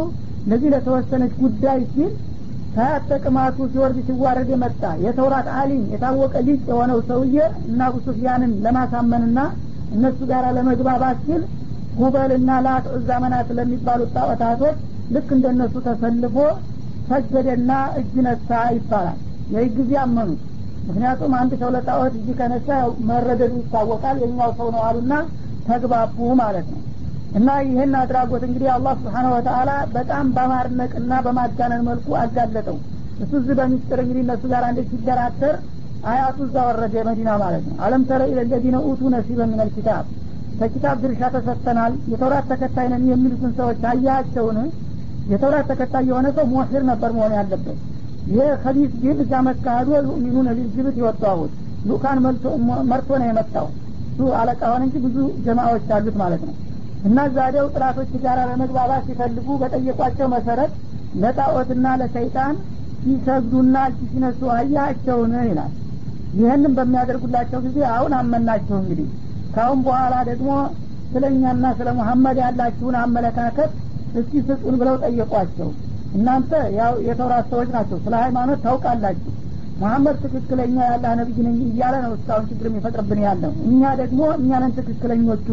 ለዚህ ለተወሰነች ጉዳይ ሲል ጥቅማቱ ሲወርድ ሲዋረድ የመጣ የተውራት አሊም የታወቀ ሊቅ የሆነው ሰውዬ እና ሱፊያንን ለማሳመንና እነሱ ጋር ለመግባባት ሲል ሁበልና ላት ዛመናት ለሚባሉት ጣዖታቶች ልክ እንደነሱ ተሰልፎ ሰገደና እጅ ነሳ ይባላል። ይህ ጊዜ አመኑት። ምክንያቱም አንድ ሰው ለጣዖት እጅ ከነሳ መረደዱ ይታወቃል የኛው ሰው ነው አሉና ተግባቡ ማለት ነው እና ይህን አድራጎት እንግዲህ አላህ ስብሓነ ወተአላ በጣም በማድነቅና በማጋነን መልኩ አጋለጠው። እሱ እዚህ በሚስጥር እንግዲህ እነሱ ጋር እንደ ሲደራደር አያቱ እዛ ወረደ መዲና ማለት ነው። አለም ተረ ኢለለዚነ ኡቱ ነሲበ ምን ልኪታብ ከኪታብ ድርሻ ተሰጥተናል። የተውራት ተከታይ ነን የሚሉትን ሰዎች አያቸውን? የተውራት ተከታይ የሆነ ሰው ሞሂር ነበር መሆን ያለበት። ይህ ከቢስ ግን እዛ መካሄዱ ዩሚኑነ ሊልጅብት ይወጣሁት ሉካን መርቶ ነው የመጣው። እሱ አለቃ ሆነ እንጂ ብዙ ጀማዎች አሉት ማለት ነው እና ዛሬው ጥላቶች ጋር ለመግባባት ሲፈልጉ በጠየቋቸው መሰረት ለጣዖትና ለሰይጣን ሲሰግዱና ሲነሱ አያቸውን ይላል። ይህንም በሚያደርጉላቸው ጊዜ አሁን አመናቸው እንግዲህ። ካሁን በኋላ ደግሞ ስለ እኛና ስለ ሙሐመድ ያላችሁን አመለካከት እስቲ ስጡን ብለው ጠየቋቸው። እናንተ ያው የተውራት ሰዎች ናቸው ስለ ሃይማኖት ታውቃላችሁ። መሐመድ ትክክለኛ ያለ ነቢይ ነኝ እያለ ነው እስካሁን ችግር የሚፈጥርብን ያለው። እኛ ደግሞ እኛንን ትክክለኞቹ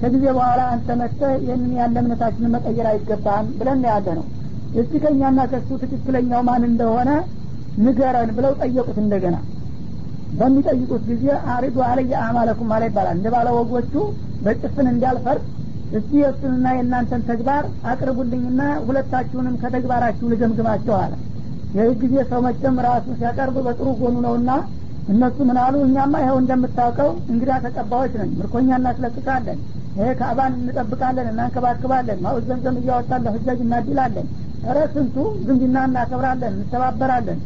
ከጊዜ በኋላ አንተ መጥተህ ይህንን ያለ እምነታችንን መቀየር አይገባም ብለን ያለ ነው እስቲ ከእኛና ከሱ ትክክለኛው ማን እንደሆነ ንገረን ብለው ጠየቁት እንደገና። በሚጠይቁት ጊዜ አሪዱ አለየ አማለኩም ማለ ይባላል። እንደ ባለ ወጎቹ በጭፍን እንዳልፈርድ እስቲ የእሱንና የእናንተን ተግባር አቅርቡልኝና ሁለታችሁንም ከተግባራችሁ ልገምግማቸው አለ። ይህ ጊዜ ሰው መቸም ራሱን ሲያቀርብ በጥሩ ጎኑ ነውና እነሱ ምን አሉ? እኛማ ይኸው እንደምታውቀው እንግዳ ተቀባዮች ነን ምርኮኛ እናስለቅቃለን ይሄ ካዕባን እንጠብቃለን እናንከባክባለን ማውዝ ዘምዘም እያወጣን ለህጃጅ እናድላለን ረ ስንቱ ዝምድና እናከብራለን እንተባበራለን።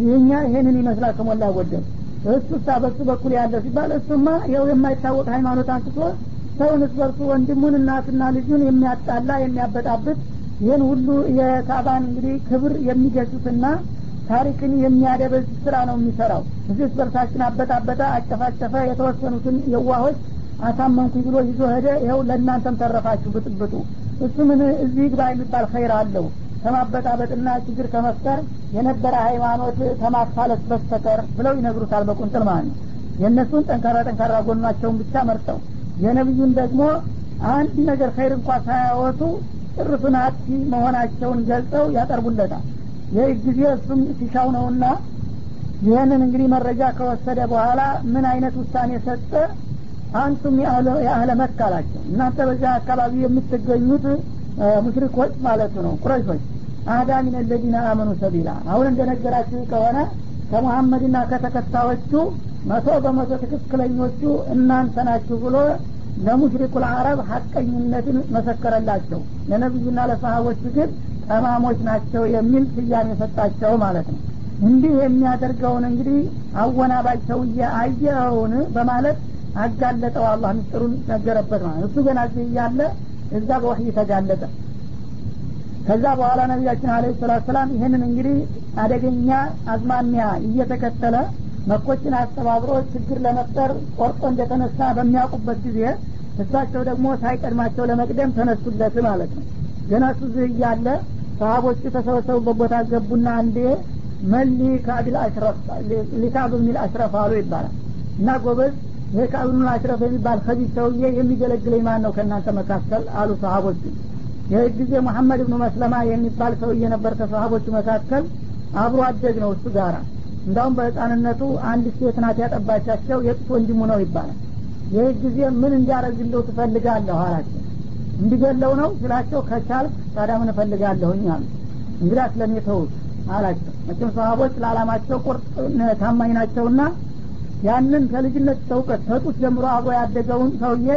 ይህኛ ይሄንን ይመስላል ከሞላ ጎደል። እሱሳ በሱ በኩል ያለ ሲባል እሱማ ይኸው የማይታወቅ ሃይማኖት አንስቶ ሰውን እስበርሱ ወንድሙን እናትና ልጁን የሚያጣላ የሚያበጣብጥ ይህን ሁሉ የካባን እንግዲህ ክብር የሚገሱትና ታሪክን የሚያደበዝ ስራ ነው የሚሰራው። እዚህ በርሳችን አበጣበጠ አጨፋጨፈ የተወሰኑትን የዋሆች አሳመንኩኝ ብሎ ይዞ ሄደ። ይኸው ለእናንተም ተረፋችሁ ብጥብጡ። እሱ ምን እዚህ ግባ የሚባል ኸይር አለው? ከማበጣበጥና ችግር ከመፍጠር የነበረ ሃይማኖት ከማፋለስ በስተቀር ብለው ይነግሩታል በቁንጥል ማለት ነው። የእነሱን ጠንካራ ጠንካራ ጎኗቸውን ብቻ መርጠው የነቢዩን ደግሞ አንድ ነገር ኸይር እንኳ ሳያወጡ ጭርሱን አጥፊ መሆናቸውን ገልጸው ያቀርቡለታል ይህ ጊዜ እሱም ሲሻው ነውና ይህንን እንግዲህ መረጃ ከወሰደ በኋላ ምን አይነት ውሳኔ ሰጠ? አንቱም የአህለ መካ አላቸው። እናንተ በዚያ አካባቢ የምትገኙት ሙሽሪኮች ማለቱ ነው ቁረይሾች። አህዳ ሚን ለዚነ አመኑ ሰቢላ። አሁን እንደነገራችሁ ከሆነ ከሙሐመድና ከተከታዮቹ መቶ በመቶ ትክክለኞቹ እናንተ ናችሁ ብሎ ለሙሽሪኩ ልአረብ ሀቀኝነትን መሰከረላቸው። ለነቢዩና ለሰሀቦቹ ግን ጠማሞች ናቸው የሚል ስያሜ ሰጣቸው ማለት ነው። እንዲህ የሚያደርገውን እንግዲህ አወናባጅ ሰውዬ አየኸውን በማለት አጋለጠው። አላህ ምስጢሩን ነገረበት ማለት እሱ ገና እዚህ እያለ እዛ በወህይ ተጋለጠ። ከዛ በኋላ ነቢያችን አለ ሰላት ሰላም ይህንን እንግዲህ አደገኛ አዝማሚያ እየተከተለ መኮችን አስተባብሮ ችግር ለመፍጠር ቆርጦ እንደተነሳ በሚያውቁበት ጊዜ እሳቸው ደግሞ ሳይቀድማቸው ለመቅደም ተነሱለት ማለት ነው ገና እሱ እያለ ሰሀቦቹ ተሰበሰቡበት ቦታ ገቡና አንዴ መሊ ከአቢል አሽረፍ ሊካብ ሚል አሽረፍ አሉ ይባላል። እና ጎበዝ ይህ ከአብኑል አሽረፍ የሚባል ከዚህ ሰውዬ የሚገለግለኝ ማን ነው ከእናንተ መካከል? አሉ ሰሀቦቹ ይህ ጊዜ መሐመድ ብኑ መስለማ የሚባል ሰውዬ ነበር ከሰሀቦቹ መካከል። አብሮ አደግ ነው እሱ ጋራ። እንዳውም በህፃንነቱ አንድ ሴት ናት ያጠባቻቸው የጡት ወንድሙ ነው ይባላል። ይህ ጊዜ ምን እንዲያረግለው ትፈልጋለሁ አላቸው እንዲገለው ነው ስላቸው ከቻልክ ታዲያ ምን እፈልጋለሁኝ አሉ። እንግዲህ ስለኔ ተውት አላቸው። መቼም ሰሀቦች ለአላማቸው ቁርጥ ታማኝ ናቸውና ያንን ከልጅነት ተውቀት ተጡት ጀምሮ አብሮ ያደገውን ሰውዬ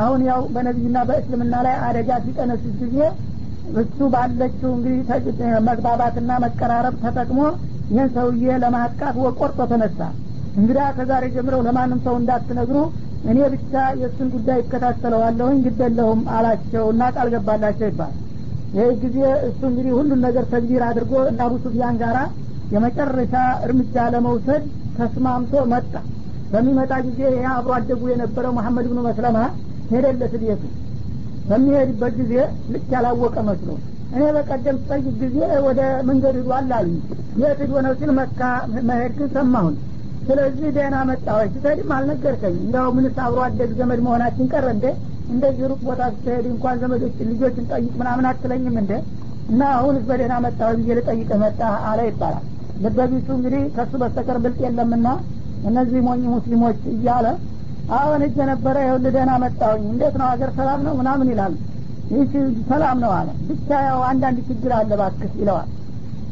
አሁን ያው በነቢይና በእስልምና ላይ አደጋ ሲጠነስስ ጊዜ እሱ ባለችው እንግዲህ መግባባትና መቀራረብ ተጠቅሞ ይህን ሰውዬ ለማጥቃት ቆርጦ ተነሳ። እንግዳ ከዛሬ ጀምረው ለማንም ሰው እንዳትነግሩ እኔ ብቻ የእሱን ጉዳይ ይከታተለዋለሁኝ ግደለሁም አላቸው እና ቃል ገባላቸው ይባል። ይህ ጊዜ እሱ እንግዲህ ሁሉን ነገር ተግቢር አድርጎ እና አቡ ሱፊያን ጋራ የመጨረሻ እርምጃ ለመውሰድ ተስማምቶ መጣ። በሚመጣ ጊዜ ይህ አብሮ አደጉ የነበረው መሐመድ ብኑ መስለማ ሄደለት ቤቱ። በሚሄድበት ጊዜ ልክ ያላወቀ መስሎ እኔ በቀደም ስጠይቅ ጊዜ ወደ መንገድ ሂዷል አሉኝ። የት ሂዶ ነው ሲል መካ መሄድ ግን ሰማሁን ስለዚህ ደህና መጣዎች ስትሄድም አልነገርከኝ እንዲያው ምንስ አብሮ አደግ ዘመድ መሆናችን ቀረ እንደ እንደዚህ ሩቅ ቦታ ስትሄድ እንኳን ዘመዶችን ልጆችን ጠይቅ ምናምን አትለኝም እንደ እና አሁንስ በደህና መጣ ብዬ ልጠይቅ መጣ አለ ይባላል። ልበቢሱ እንግዲህ ከሱ በስተቀር ብልጥ የለምና እነዚህ ሞኝ ሙስሊሞች እያለ አሁን እጀ ነበረ ይሁን ደህና መጣሁኝ እንዴት ነው? ሀገር ሰላም ነው? ምናምን ይላል። ይህ ሰላም ነው አለ። ብቻ ያው አንዳንድ ችግር አለ ባክስ ይለዋል።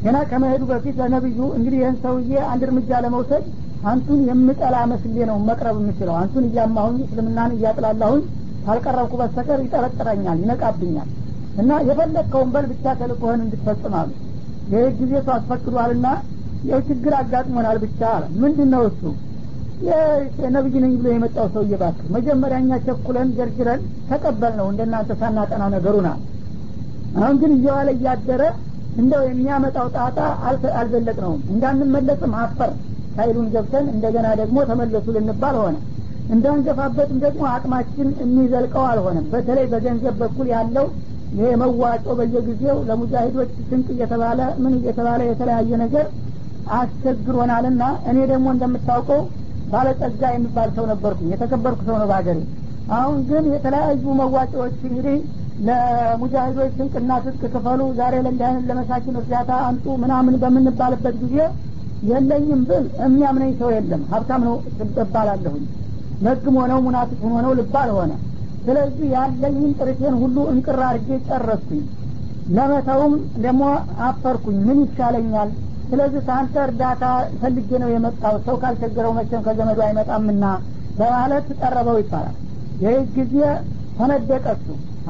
ገና ከመሄዱ በፊት ለነብዩ እንግዲህ ይህን ሰውዬ አንድ እርምጃ ለመውሰድ አንቱን የምጠላ መስሌ ነው መቅረብ የምችለው። አንቱን እያማሁኝ እስልምናን እያጥላላሁኝ ካልቀረብኩ በስተቀር ይጠረጥረኛል ይነቃብኛል። እና የፈለግከውን በል ብቻ ተልቆህን እንድትፈጽም አሉ። ይህ ጊዜ ሰው አስፈቅዷልና ይው ችግር አጋጥሞናል ብቻ አለ። ምንድን ነው እሱ ነብይ ነኝ ብሎ የመጣው ሰው እየባክ መጀመሪያ ቸኩለን ገርግረን ተቀበል ነው እንደናንተ ሳናጠናው ነገሩናል አሁን ግን እየዋለ እያደረ እንደው የሚያመጣው ጣጣ አልዘለቅ ነውም እንዳንመለስም አፈር ኃይሉን ገብተን እንደገና ደግሞ ተመለሱ ልንባል ሆነ። እንዳንገፋበትም ደግሞ አቅማችን የሚዘልቀው አልሆነም። በተለይ በገንዘብ በኩል ያለው ይሄ መዋጮ በየጊዜው ለሙጃሂዶች ስንቅ እየተባለ ምን እየተባለ የተለያየ ነገር አስቸግሮናልና እኔ ደግሞ እንደምታውቀው ባለጸጋ የሚባል ሰው ነበርኩኝ። የተከበርኩ ሰው ነው በሀገሬ። አሁን ግን የተለያዩ መዋጮዎች እንግዲህ ለሙጃሂዶች ስንቅና ትጥቅ ክፈሉ ዛሬ ለእንዲህ ለመሳኪን እርዳታ አንጡ ምናምን በምንባልበት ጊዜ የለኝም ብል የሚያምነኝ ሰው የለም። ሀብታም ነው እባላለሁኝ ነግም ሆነው ሙናፊቅ ሆነው ልባል ሆነ ስለዚህ ያለኝን ጥርቴን ሁሉ እንቅር አድርጌ ጨረስኩኝ። ለመተውም ደግሞ አፈርኩኝ። ምን ይሻለኛል? ስለዚህ ከአንተ እርዳታ ፈልጌ ነው የመጣው። ሰው ካልቸገረው መቼም ከዘመዱ አይመጣምና በማለት ቀረበው ይባላል። ይህ ጊዜ ተነደቀሱ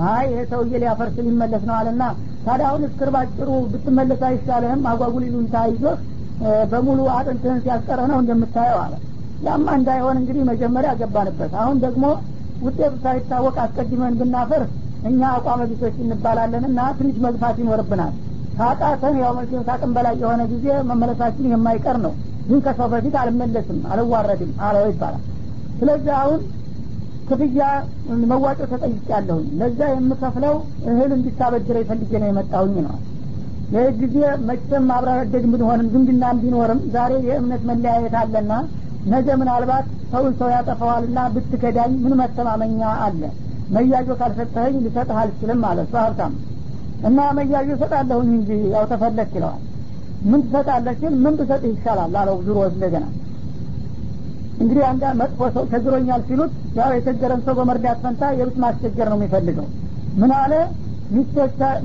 አይ ይሄ ሰውዬ ሊያፈርስ ሊመለስ ነው አለና ታዲያ አሁን እስክር ባጭሩ ብትመለስ አይሻልህም? አጓጉል ይሉኝታ ይዞህ በሙሉ አጥንትህን ሲያስቀረህ ነው እንደምታየው አለ። ያማ እንዳይሆን እንግዲህ መጀመሪያ ገባንበት። አሁን ደግሞ ውጤቱ ሳይታወቅ አስቀድመን ብናፈር እኛ አቋመ ቢሶች እንባላለን እና ትንሽ መግፋት ይኖርብናል። ካቃተን ያው መቼም ሳቅም በላይ የሆነ ጊዜ መመለሳችን የማይቀር ነው። ግን ከሰው በፊት አልመለስም አልዋረድም አለው ይባላል። ስለዚህ አሁን ክፍያ መዋጮ ተጠይቅ ያለሁኝ ለዛ የምከፍለው እህል እንዲታበድረ ፈልጌ ነው የመጣሁኝ ነው ይህ ጊዜ መቼም አብረደግ ብንሆንም ዝምድና ቢኖርም ዛሬ የእምነት መለያየት አለና ነገ ምናልባት ሰውን ሰው ያጠፋዋልና ብትከዳኝ ምን መተማመኛ አለ? መያዦ ካልሰጠኸኝ ሊሰጥህ አልችልም እሱ ሀብታም። እና መያዦ እሰጣለሁኝ እንጂ ያው ተፈለግ ይለዋል። ምን ትሰጣለህ ሲል ምን ብሰጥህ ይሻላል አለው ዙሮ እንደገና። እንግዲህ አንዳ መጥፎ ሰው ቸግሮኛል ሲሉት ያው የቸገረን ሰው በመርዳት ፈንታ የብስ ማስቸገር ነው የሚፈልገው። ምን አለ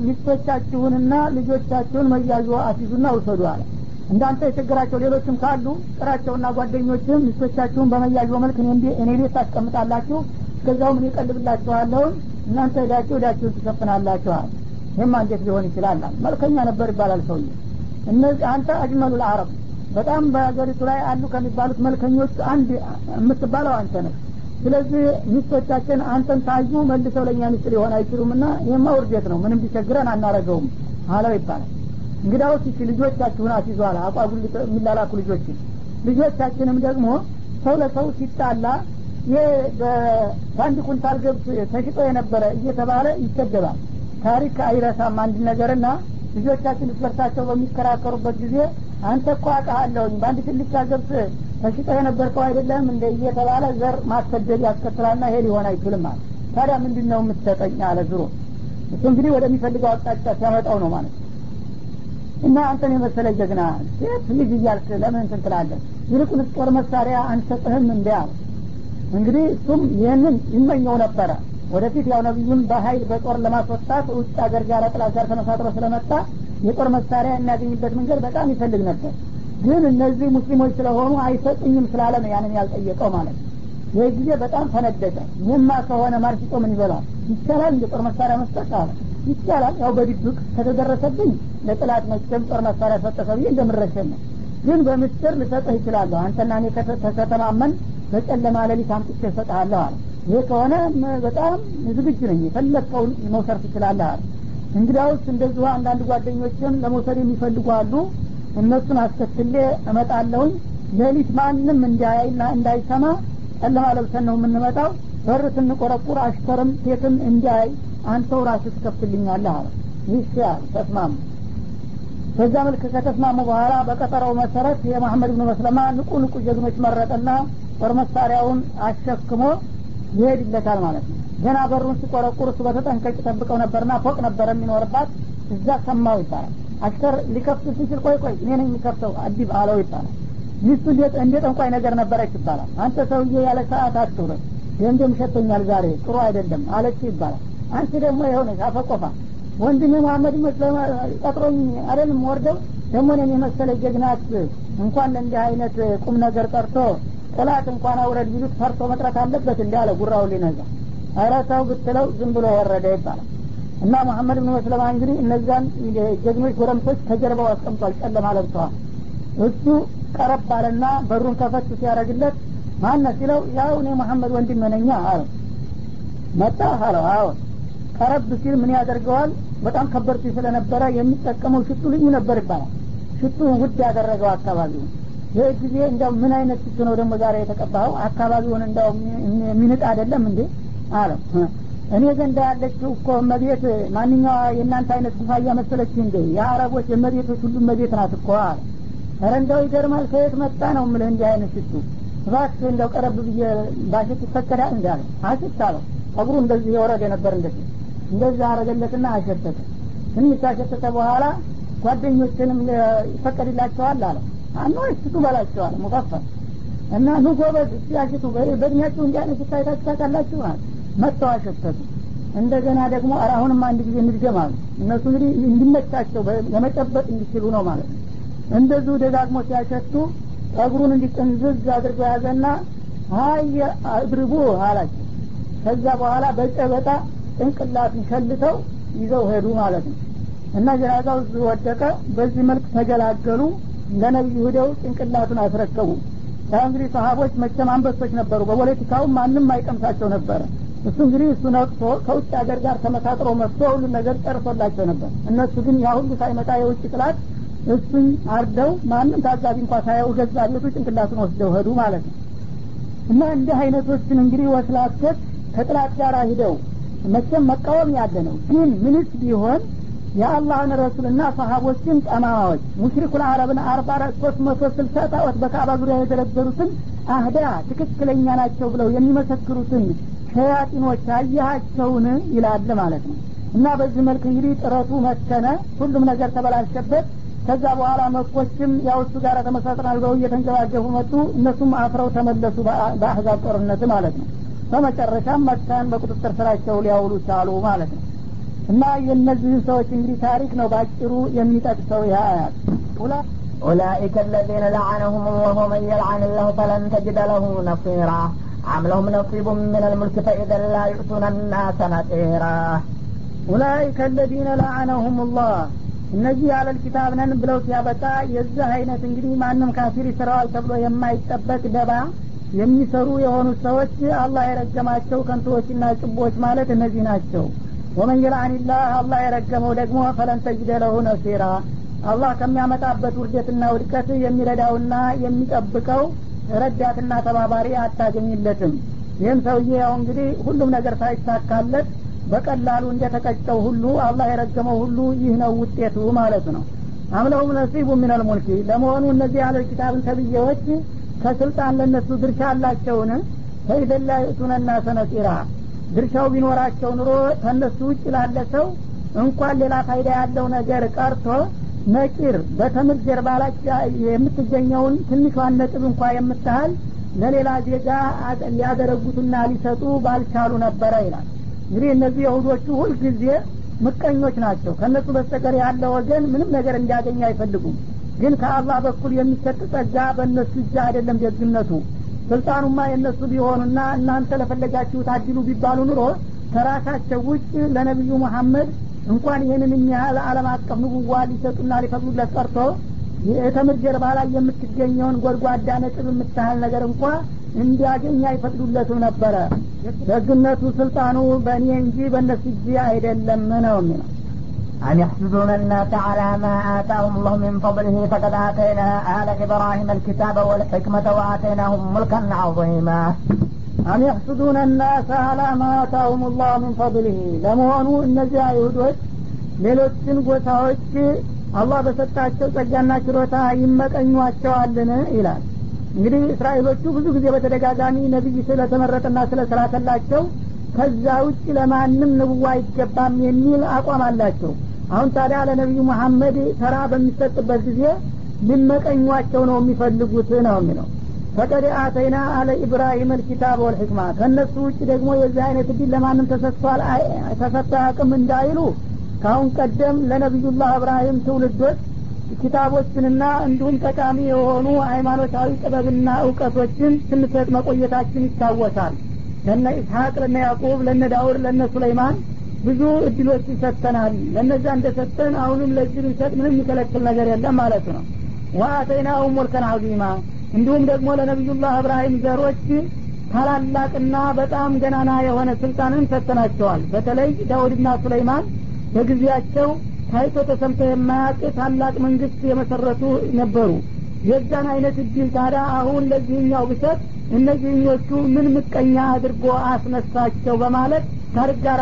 ሚስቶቻችሁንና ልጆቻችሁን መያዦ አሲዙና ውሰዱ አለ። እንዳንተ የቸገራቸው ሌሎችም ካሉ ጥራቸውና ጓደኞችም ሚስቶቻችሁን በመያዦ መልክ እኔ ቤት ታስቀምጣላችሁ እስከዛውም እኔ ቀልብላችኋለሁን እናንተ ሄዳችሁ ሄዳችሁን ትሸፍናላችኋል ይህማ እንዴት ሊሆን ይችላል መልከኛ ነበር ይባላል ሰውዬ። እነዚህ አንተ አጅመሉ ልአረብ በጣም በሀገሪቱ ላይ አሉ ከሚባሉት መልከኞች አንድ የምትባለው አንተ ነህ ስለዚህ ሚስቶቻችን አንተን ታዩ መልሰው ለእኛ ሚስት ሊሆን አይችሉም እና ይህማ ውርደት ነው። ምንም ቢቸግረን አናረገውም። አለው ይባላል። እንግዳውስ ይቺ ልጆቻችሁን አስይዟል። አቋጉል የሚላላኩ ልጆችን። ልጆቻችንም ደግሞ ሰው ለሰው ሲጣላ በአንድ ኩንታል ገብስ ተሽጦ የነበረ እየተባለ ይሰደባል ታሪክ አይረሳም አንድ ነገርና ልጆቻችን እስበርሳቸው በሚከራከሩበት ጊዜ አንተ እኮ አውቃለሁኝ በአንድ ትልቻ ገብስ ተሽጦ የነበርከው አይደለም እንደ እየተባለ ዘር ማሰደድ ያስከትላልና ይሄ ሊሆን አይችልም አለ። ታዲያ ምንድን ነው የምትሰጠኝ አለ ዝሮ። እሱ እንግዲህ ወደሚፈልገው አቅጣጫ ሲያመጣው ነው ማለት እና አንተን የመሰለ ጀግና ሴት ልጅ እያልክ ለምን እንትን ትላለህ? ጦር መሳሪያ አንሰጥህም እንዲ እንግዲህ እሱም ይህንን ይመኘው ነበረ። ወደፊት ያው ነቢዩን በሀይል በጦር ለማስወጣት ውጭ ሀገር ጋር ጥላት ጋር ተመሳጥሮ ስለመጣ የጦር መሳሪያ የሚያገኝበት መንገድ በጣም ይፈልግ ነበር። ግን እነዚህ ሙስሊሞች ስለሆኑ አይሰጥኝም ስላለ ነው ያንን ያልጠየቀው ማለት ይህ ጊዜ በጣም ተነደቀ ይህማ ከሆነ ማርሲጦ ምን ይበላል? ይቻላል እንደ ጦር መሳሪያ መስጠት አለ። ይቻላል። ያው በድብቅ ከተደረሰብኝ ለጥላት መቼም ጦር መሳሪያ ሰጠሰ ብዬ እንደምረሸን ነው። ግን በምስጢር ልሰጥህ ይችላለሁ አንተና እኔ ከተማመን በጨለማ ሌሊት አምጥቼ እሰጥሃለሁ አለ። ይሄ ከሆነ በጣም ዝግጁ ነኝ። የፈለግከውን መውሰድ ትችላለህ አለ እንግዲያውስ እንደዚሁ አንዳንድ ጓደኞችን ለመውሰድ የሚፈልጉ አሉ። እነሱን አስከትሌ እመጣለሁኝ። ሌሊት ማንም እንዳያይና እንዳይሰማ ጨለማ ለብሰን ነው የምንመጣው። በር ስንቆረቁር አሽከርም ሴትም እንዲያይ አንተው ራሱ ትከፍትልኛለህ አለ። ይህ ተስማሙ። በዛ መልክ ከተስማሙ በኋላ በቀጠረው መሰረት የመሐመድ ብኑ መስለማ ንቁ ንቁ ጀግኖች መረጠና ጦር መሳሪያውን አሸክሞ ይሄድለታል ማለት ነው። ገና በሩን ሲቆረቁር እሱ በተጠንቀቅ ጠብቀው ነበርና ፎቅ ነበረ የሚኖርባት። እዛ ሰማው ይባላል። አሽከር ሊከፍት ሲችል ቆይ ቆይ እኔ ነኝ የሚከፍተው አዲብ አለው ይባላል። ሚስቱ እንደ ጠንቋይ ነገር ነበረች ይባላል። አንተ ሰውዬ ያለ ሰዓት አትውረድ ገንዘብ ሸቶኛል ዛሬ ጥሩ አይደለም አለች ይባላል። አንቺ ደግሞ የሆነች አፈቆፋ። ወንድሜ መሀመድ ቀጥሮኝ አይደለም ወርደው ደግሞ እኔን የመሰለ ጀግናት እንኳን ለእንዲህ አይነት ቁም ነገር ጠርቶ ጥላት እንኳን አውረድ ቢሉት ፈርቶ መጥረት አለበት እንዲ አለ ጉራው ሊነዛ ተው ብትለው ዝም ብሎ ወረደ ይባላል። እና መሐመድ ብን መስለማ እንግዲህ እነዛን ጀግኖች ጎረምሶች ከጀርባው አስቀምጧል ጨለማ ለብሰዋል። እሱ ቀረብ አለና በሩን ከፈት ሲያደረግለት ማነ ሲለው ያው እኔ መሐመድ ወንድም ነኛ አለው መጣ አለው። አዎን ቀረብ ሲል ምን ያደርገዋል? በጣም ከበርቲ ስለነበረ የሚጠቀመው ሽቱ ልዩ ነበር ይባላል። ሽቱ ውድ ያደረገው አካባቢውን ይህ ጊዜ እንደው ምን አይነት ሽቱ ነው ደግሞ ዛሬ የተቀባኸው? አካባቢውን እንደው የሚንጥ አይደለም እንዴ? አለው። እኔ ዘንዳ ያለችው እኮ እመቤት ማንኛዋ የእናንተ አይነት ጉፋያ መሰለች እንዴ? የአረቦች የመቤቶች ሁሉ መቤት ናት እኮ አለ። ኧረ ይገርማል ከየት መጣ ነው ምልህ እንዲህ አይነት ሽቱ እባክህ እንደው ቀረብ ብዬ ባሽት ይፈቀዳል እንዳለ አሽት አለው። ጸጉሩ እንደዚህ የወረደ ነበር እንደዚህ እንደዚህ አረገለትና አሸተተ። ትንሽ አሸተተ በኋላ ጓደኞችንም ይፈቀድላቸዋል አለ አኖ ሽቱ በላቸዋል ሙከፈል እና ኑ ጎበዝ እስቲ አሽቱ በእድሜያችሁ እንዲህ አለ መጥተው አሸተቱ። እንደገና ደግሞ ኧረ አሁንም አንድ ጊዜ እንድገም እነሱ እንግዲህ እንዲመቻቸው ለመጨበጥ እንዲችሉ ነው ማለት ነው። እንደዚሁ ደጋግሞ ሲያሸቱ ጸጉሩን እንዲጥንዝዝ አድርጎ ያዘና ሀየ አድርቡ አላቸው። ከዛ በኋላ በጨበጣ ጭንቅላቱን ሸልተው ይዘው ሄዱ ማለት ነው። እና ጀናዛው እዚህ ወደቀ። በዚህ መልክ ተገላገሉ ለነቢዩ ሂደው ጭንቅላቱን አስረከቡ። ያ እንግዲህ ሰሀቦች መቼም አንበሶች ነበሩ። በፖለቲካውም ማንም አይቀምሳቸው ነበረ እሱ እንግዲህ እሱ ነቅቶ ከውጭ ሀገር ጋር ተመሳጥሮ መጥቶ ሁሉ ነገር ጨርሶላቸው ነበር። እነሱ ግን ያ ሁሉ ሳይመጣ የውጭ ጥላት እሱን አርደው ማንም ታዛቢ እንኳ ሳያው ገዛ ቤቱ ጭንቅላቱን ወስደው ሄዱ ማለት ነው። እና እንዲህ አይነቶችን እንግዲህ ወስላቶች ከጥላት ጋር ሂደው መቼም መቃወም ያለ ነው። ግን ምንስ ቢሆን የአላህን ረሱልና ሰሀቦችን ጠማማዎች ሙሽሪኩል አረብን አርባ ሶስት መቶ ስልሳ ጣዖት በካዕባ ዙሪያ የደረደሩትን አህዳ ትክክለኛ ናቸው ብለው የሚመሰክሩትን ሸያጢኖች አያሃቸውን ይላል ማለት ነው። እና በዚህ መልክ እንግዲህ ጥረቱ መከነ ሁሉም ነገር ተበላሸበት። ከዛ በኋላ መኮችም ያው ጋር ተመሳጥናል ብለው እየተንገባገቡ መጡ። እነሱም አፍረው ተመለሱ በአህዛብ ጦርነት ማለት ነው። በመጨረሻም መካን በቁጥጥር ስራቸው ሊያውሉ ቻሉ ማለት ነው እና የእነዚህን ሰዎች እንግዲህ ታሪክ ነው በአጭሩ የሚጠቅሰው ይህ አያት أولئك الذين لعنهم الله ومن يلعن الله فلن تجد له نصيرا أم لهم نصيب من الملك فإذا لا يؤتون الناس نصيرا أولئك الذين لعنهم الله እነዚህ ያለል ኪታብ ነን ብለው ሲያበቃ የዚህ አይነት እንግዲህ ማንም ካፊር ይስራዋል ተብሎ የማይጠበቅ ደባ የሚሰሩ የሆኑ ሰዎች አላህ የረገማቸው ከንቶዎችና ጭቦች ማለት እነዚህ ናቸው ወመን የልአንላህ አላህ የረገመው ደግሞ ፈለን ለሁ ነሲራ። አላህ ከሚያመጣበት ውርደትና ውድቀት የሚረዳውና የሚጠብቀው ረዳትና ተባባሪ አታገኝለትም። ይህም ሰውዬ ያው እንግዲህ ሁሉም ነገር ሳይሳካለት በቀላሉ እንደተቀጨው ሁሉ አላህ የረገመው ሁሉ ይህ ነው ውጤቱ ማለት ነው። አምለሁም ነሲቡ ሚነል ሙልኪ። ለመሆኑ እነዚህ ያለ ኪታብን ተብዬዎች ከስልጣን ለነሱ ድርሻ አላቸውን? ፈይደላ ዩቱነና ሰነጢራ ድርሻው ቢኖራቸው ኑሮ ከነሱ ውጭ ላለ ሰው እንኳን ሌላ ፋይዳ ያለው ነገር ቀርቶ ነቂር በተምር ጀርባ ላይ የምትገኘውን ትንሿን ነጥብ እንኳ የምታህል ለሌላ ዜጋ ሊያደረጉትና ሊሰጡ ባልቻሉ ነበረ ይላል። እንግዲህ እነዚህ የሁዶቹ ሁልጊዜ ምቀኞች ናቸው። ከእነሱ በስተቀር ያለ ወገን ምንም ነገር እንዲያገኝ አይፈልጉም። ግን ከአላህ በኩል የሚሰጥ ጸጋ በእነሱ እጅ አይደለም ደግነቱ ስልጣኑማ የእነሱ ቢሆኑና እናንተ ለፈለጋችሁ ታድሉ ቢባሉ ኑሮ ከራሳቸው ውጭ ለነቢዩ መሐመድ እንኳን ይህንን የሚያህል አለም አቀፍ ንቡዋ ሊሰጡና ሊፈቅዱለት ቀርቶ የተምር ጀርባ ላይ የምትገኘውን ጎድጓዳ ነጥብ የምታህል ነገር እንኳ እንዲያገኝ አይፈቅዱለትም ነበረ። ደግነቱ ስልጣኑ በእኔ እንጂ በእነሱ እጅ አይደለም ነው የሚለው أم يحسدون الناس على ما آتاهم الله من فضله فقد آتينا آل إبراهيم الكتاب والحكمة وآتيناهم ملكا عظيما أم يحسدون الناس على ما آتاهم الله من فضله ለመሆኑ እነዚህ አይሁዶች ሌሎችን ጎሳዎች አላህ በሰጣቸው ጸጋና ችሮታ ይመቀኟቸዋልን ይላል እንግዲህ እስራኤሎቹ ብዙ ጊዜ በተደጋጋሚ ነቢይ ስለተመረጠና ስለተላከላቸው ከዛ ውጭ ለማንም ንቡዋ አይገባም የሚል አቋም አላቸው አሁን ታዲያ ለነቢዩ መሐመድ ተራ በሚሰጥበት ጊዜ ሊመቀኟቸው ነው የሚፈልጉት ነው የሚለው? ፈቀድ አተይና አለ ኢብራሂም ልኪታብ ወልሕክማ። ከእነሱ ውጭ ደግሞ የዚህ አይነት እድል ለማንም ተሰጥቷል? ተሰጥቶ አቅም እንዳይሉ ካሁን ቀደም ለነቢዩላህ እብራሂም ትውልዶች ኪታቦችንና እንዲሁም ጠቃሚ የሆኑ ሃይማኖታዊ ጥበብና እውቀቶችን ስንሰጥ መቆየታችን ይታወሳል። ለነ ኢስሐቅ ለነ ያዕቁብ ለነ ዳውድ ለነ ሱለይማን ብዙ እድሎችን ሰጥተናል። ለነዛ እንደሰጠን አሁንም ለዚህ ብንሰጥ ምንም የሚከለክል ነገር የለም ማለት ነው። ወአተይናሁም ሙልከን አዚማ እንዲሁም ደግሞ ለነቢዩላህ እብራሂም ዘሮች ታላላቅና በጣም ገናና የሆነ ስልጣንን ሰጥተናቸዋል። በተለይ ዳውድና ሱለይማን በጊዜያቸው ታይቶ ተሰምቶ የማያውቅ ታላቅ መንግስት የመሰረቱ ነበሩ። የዛን አይነት እድል ታዲያ አሁን ለዚህኛው ብሰጥ እነዚህኞቹ ምን ምቀኛ አድርጎ አስነሳቸው በማለት ታሪክ ጋር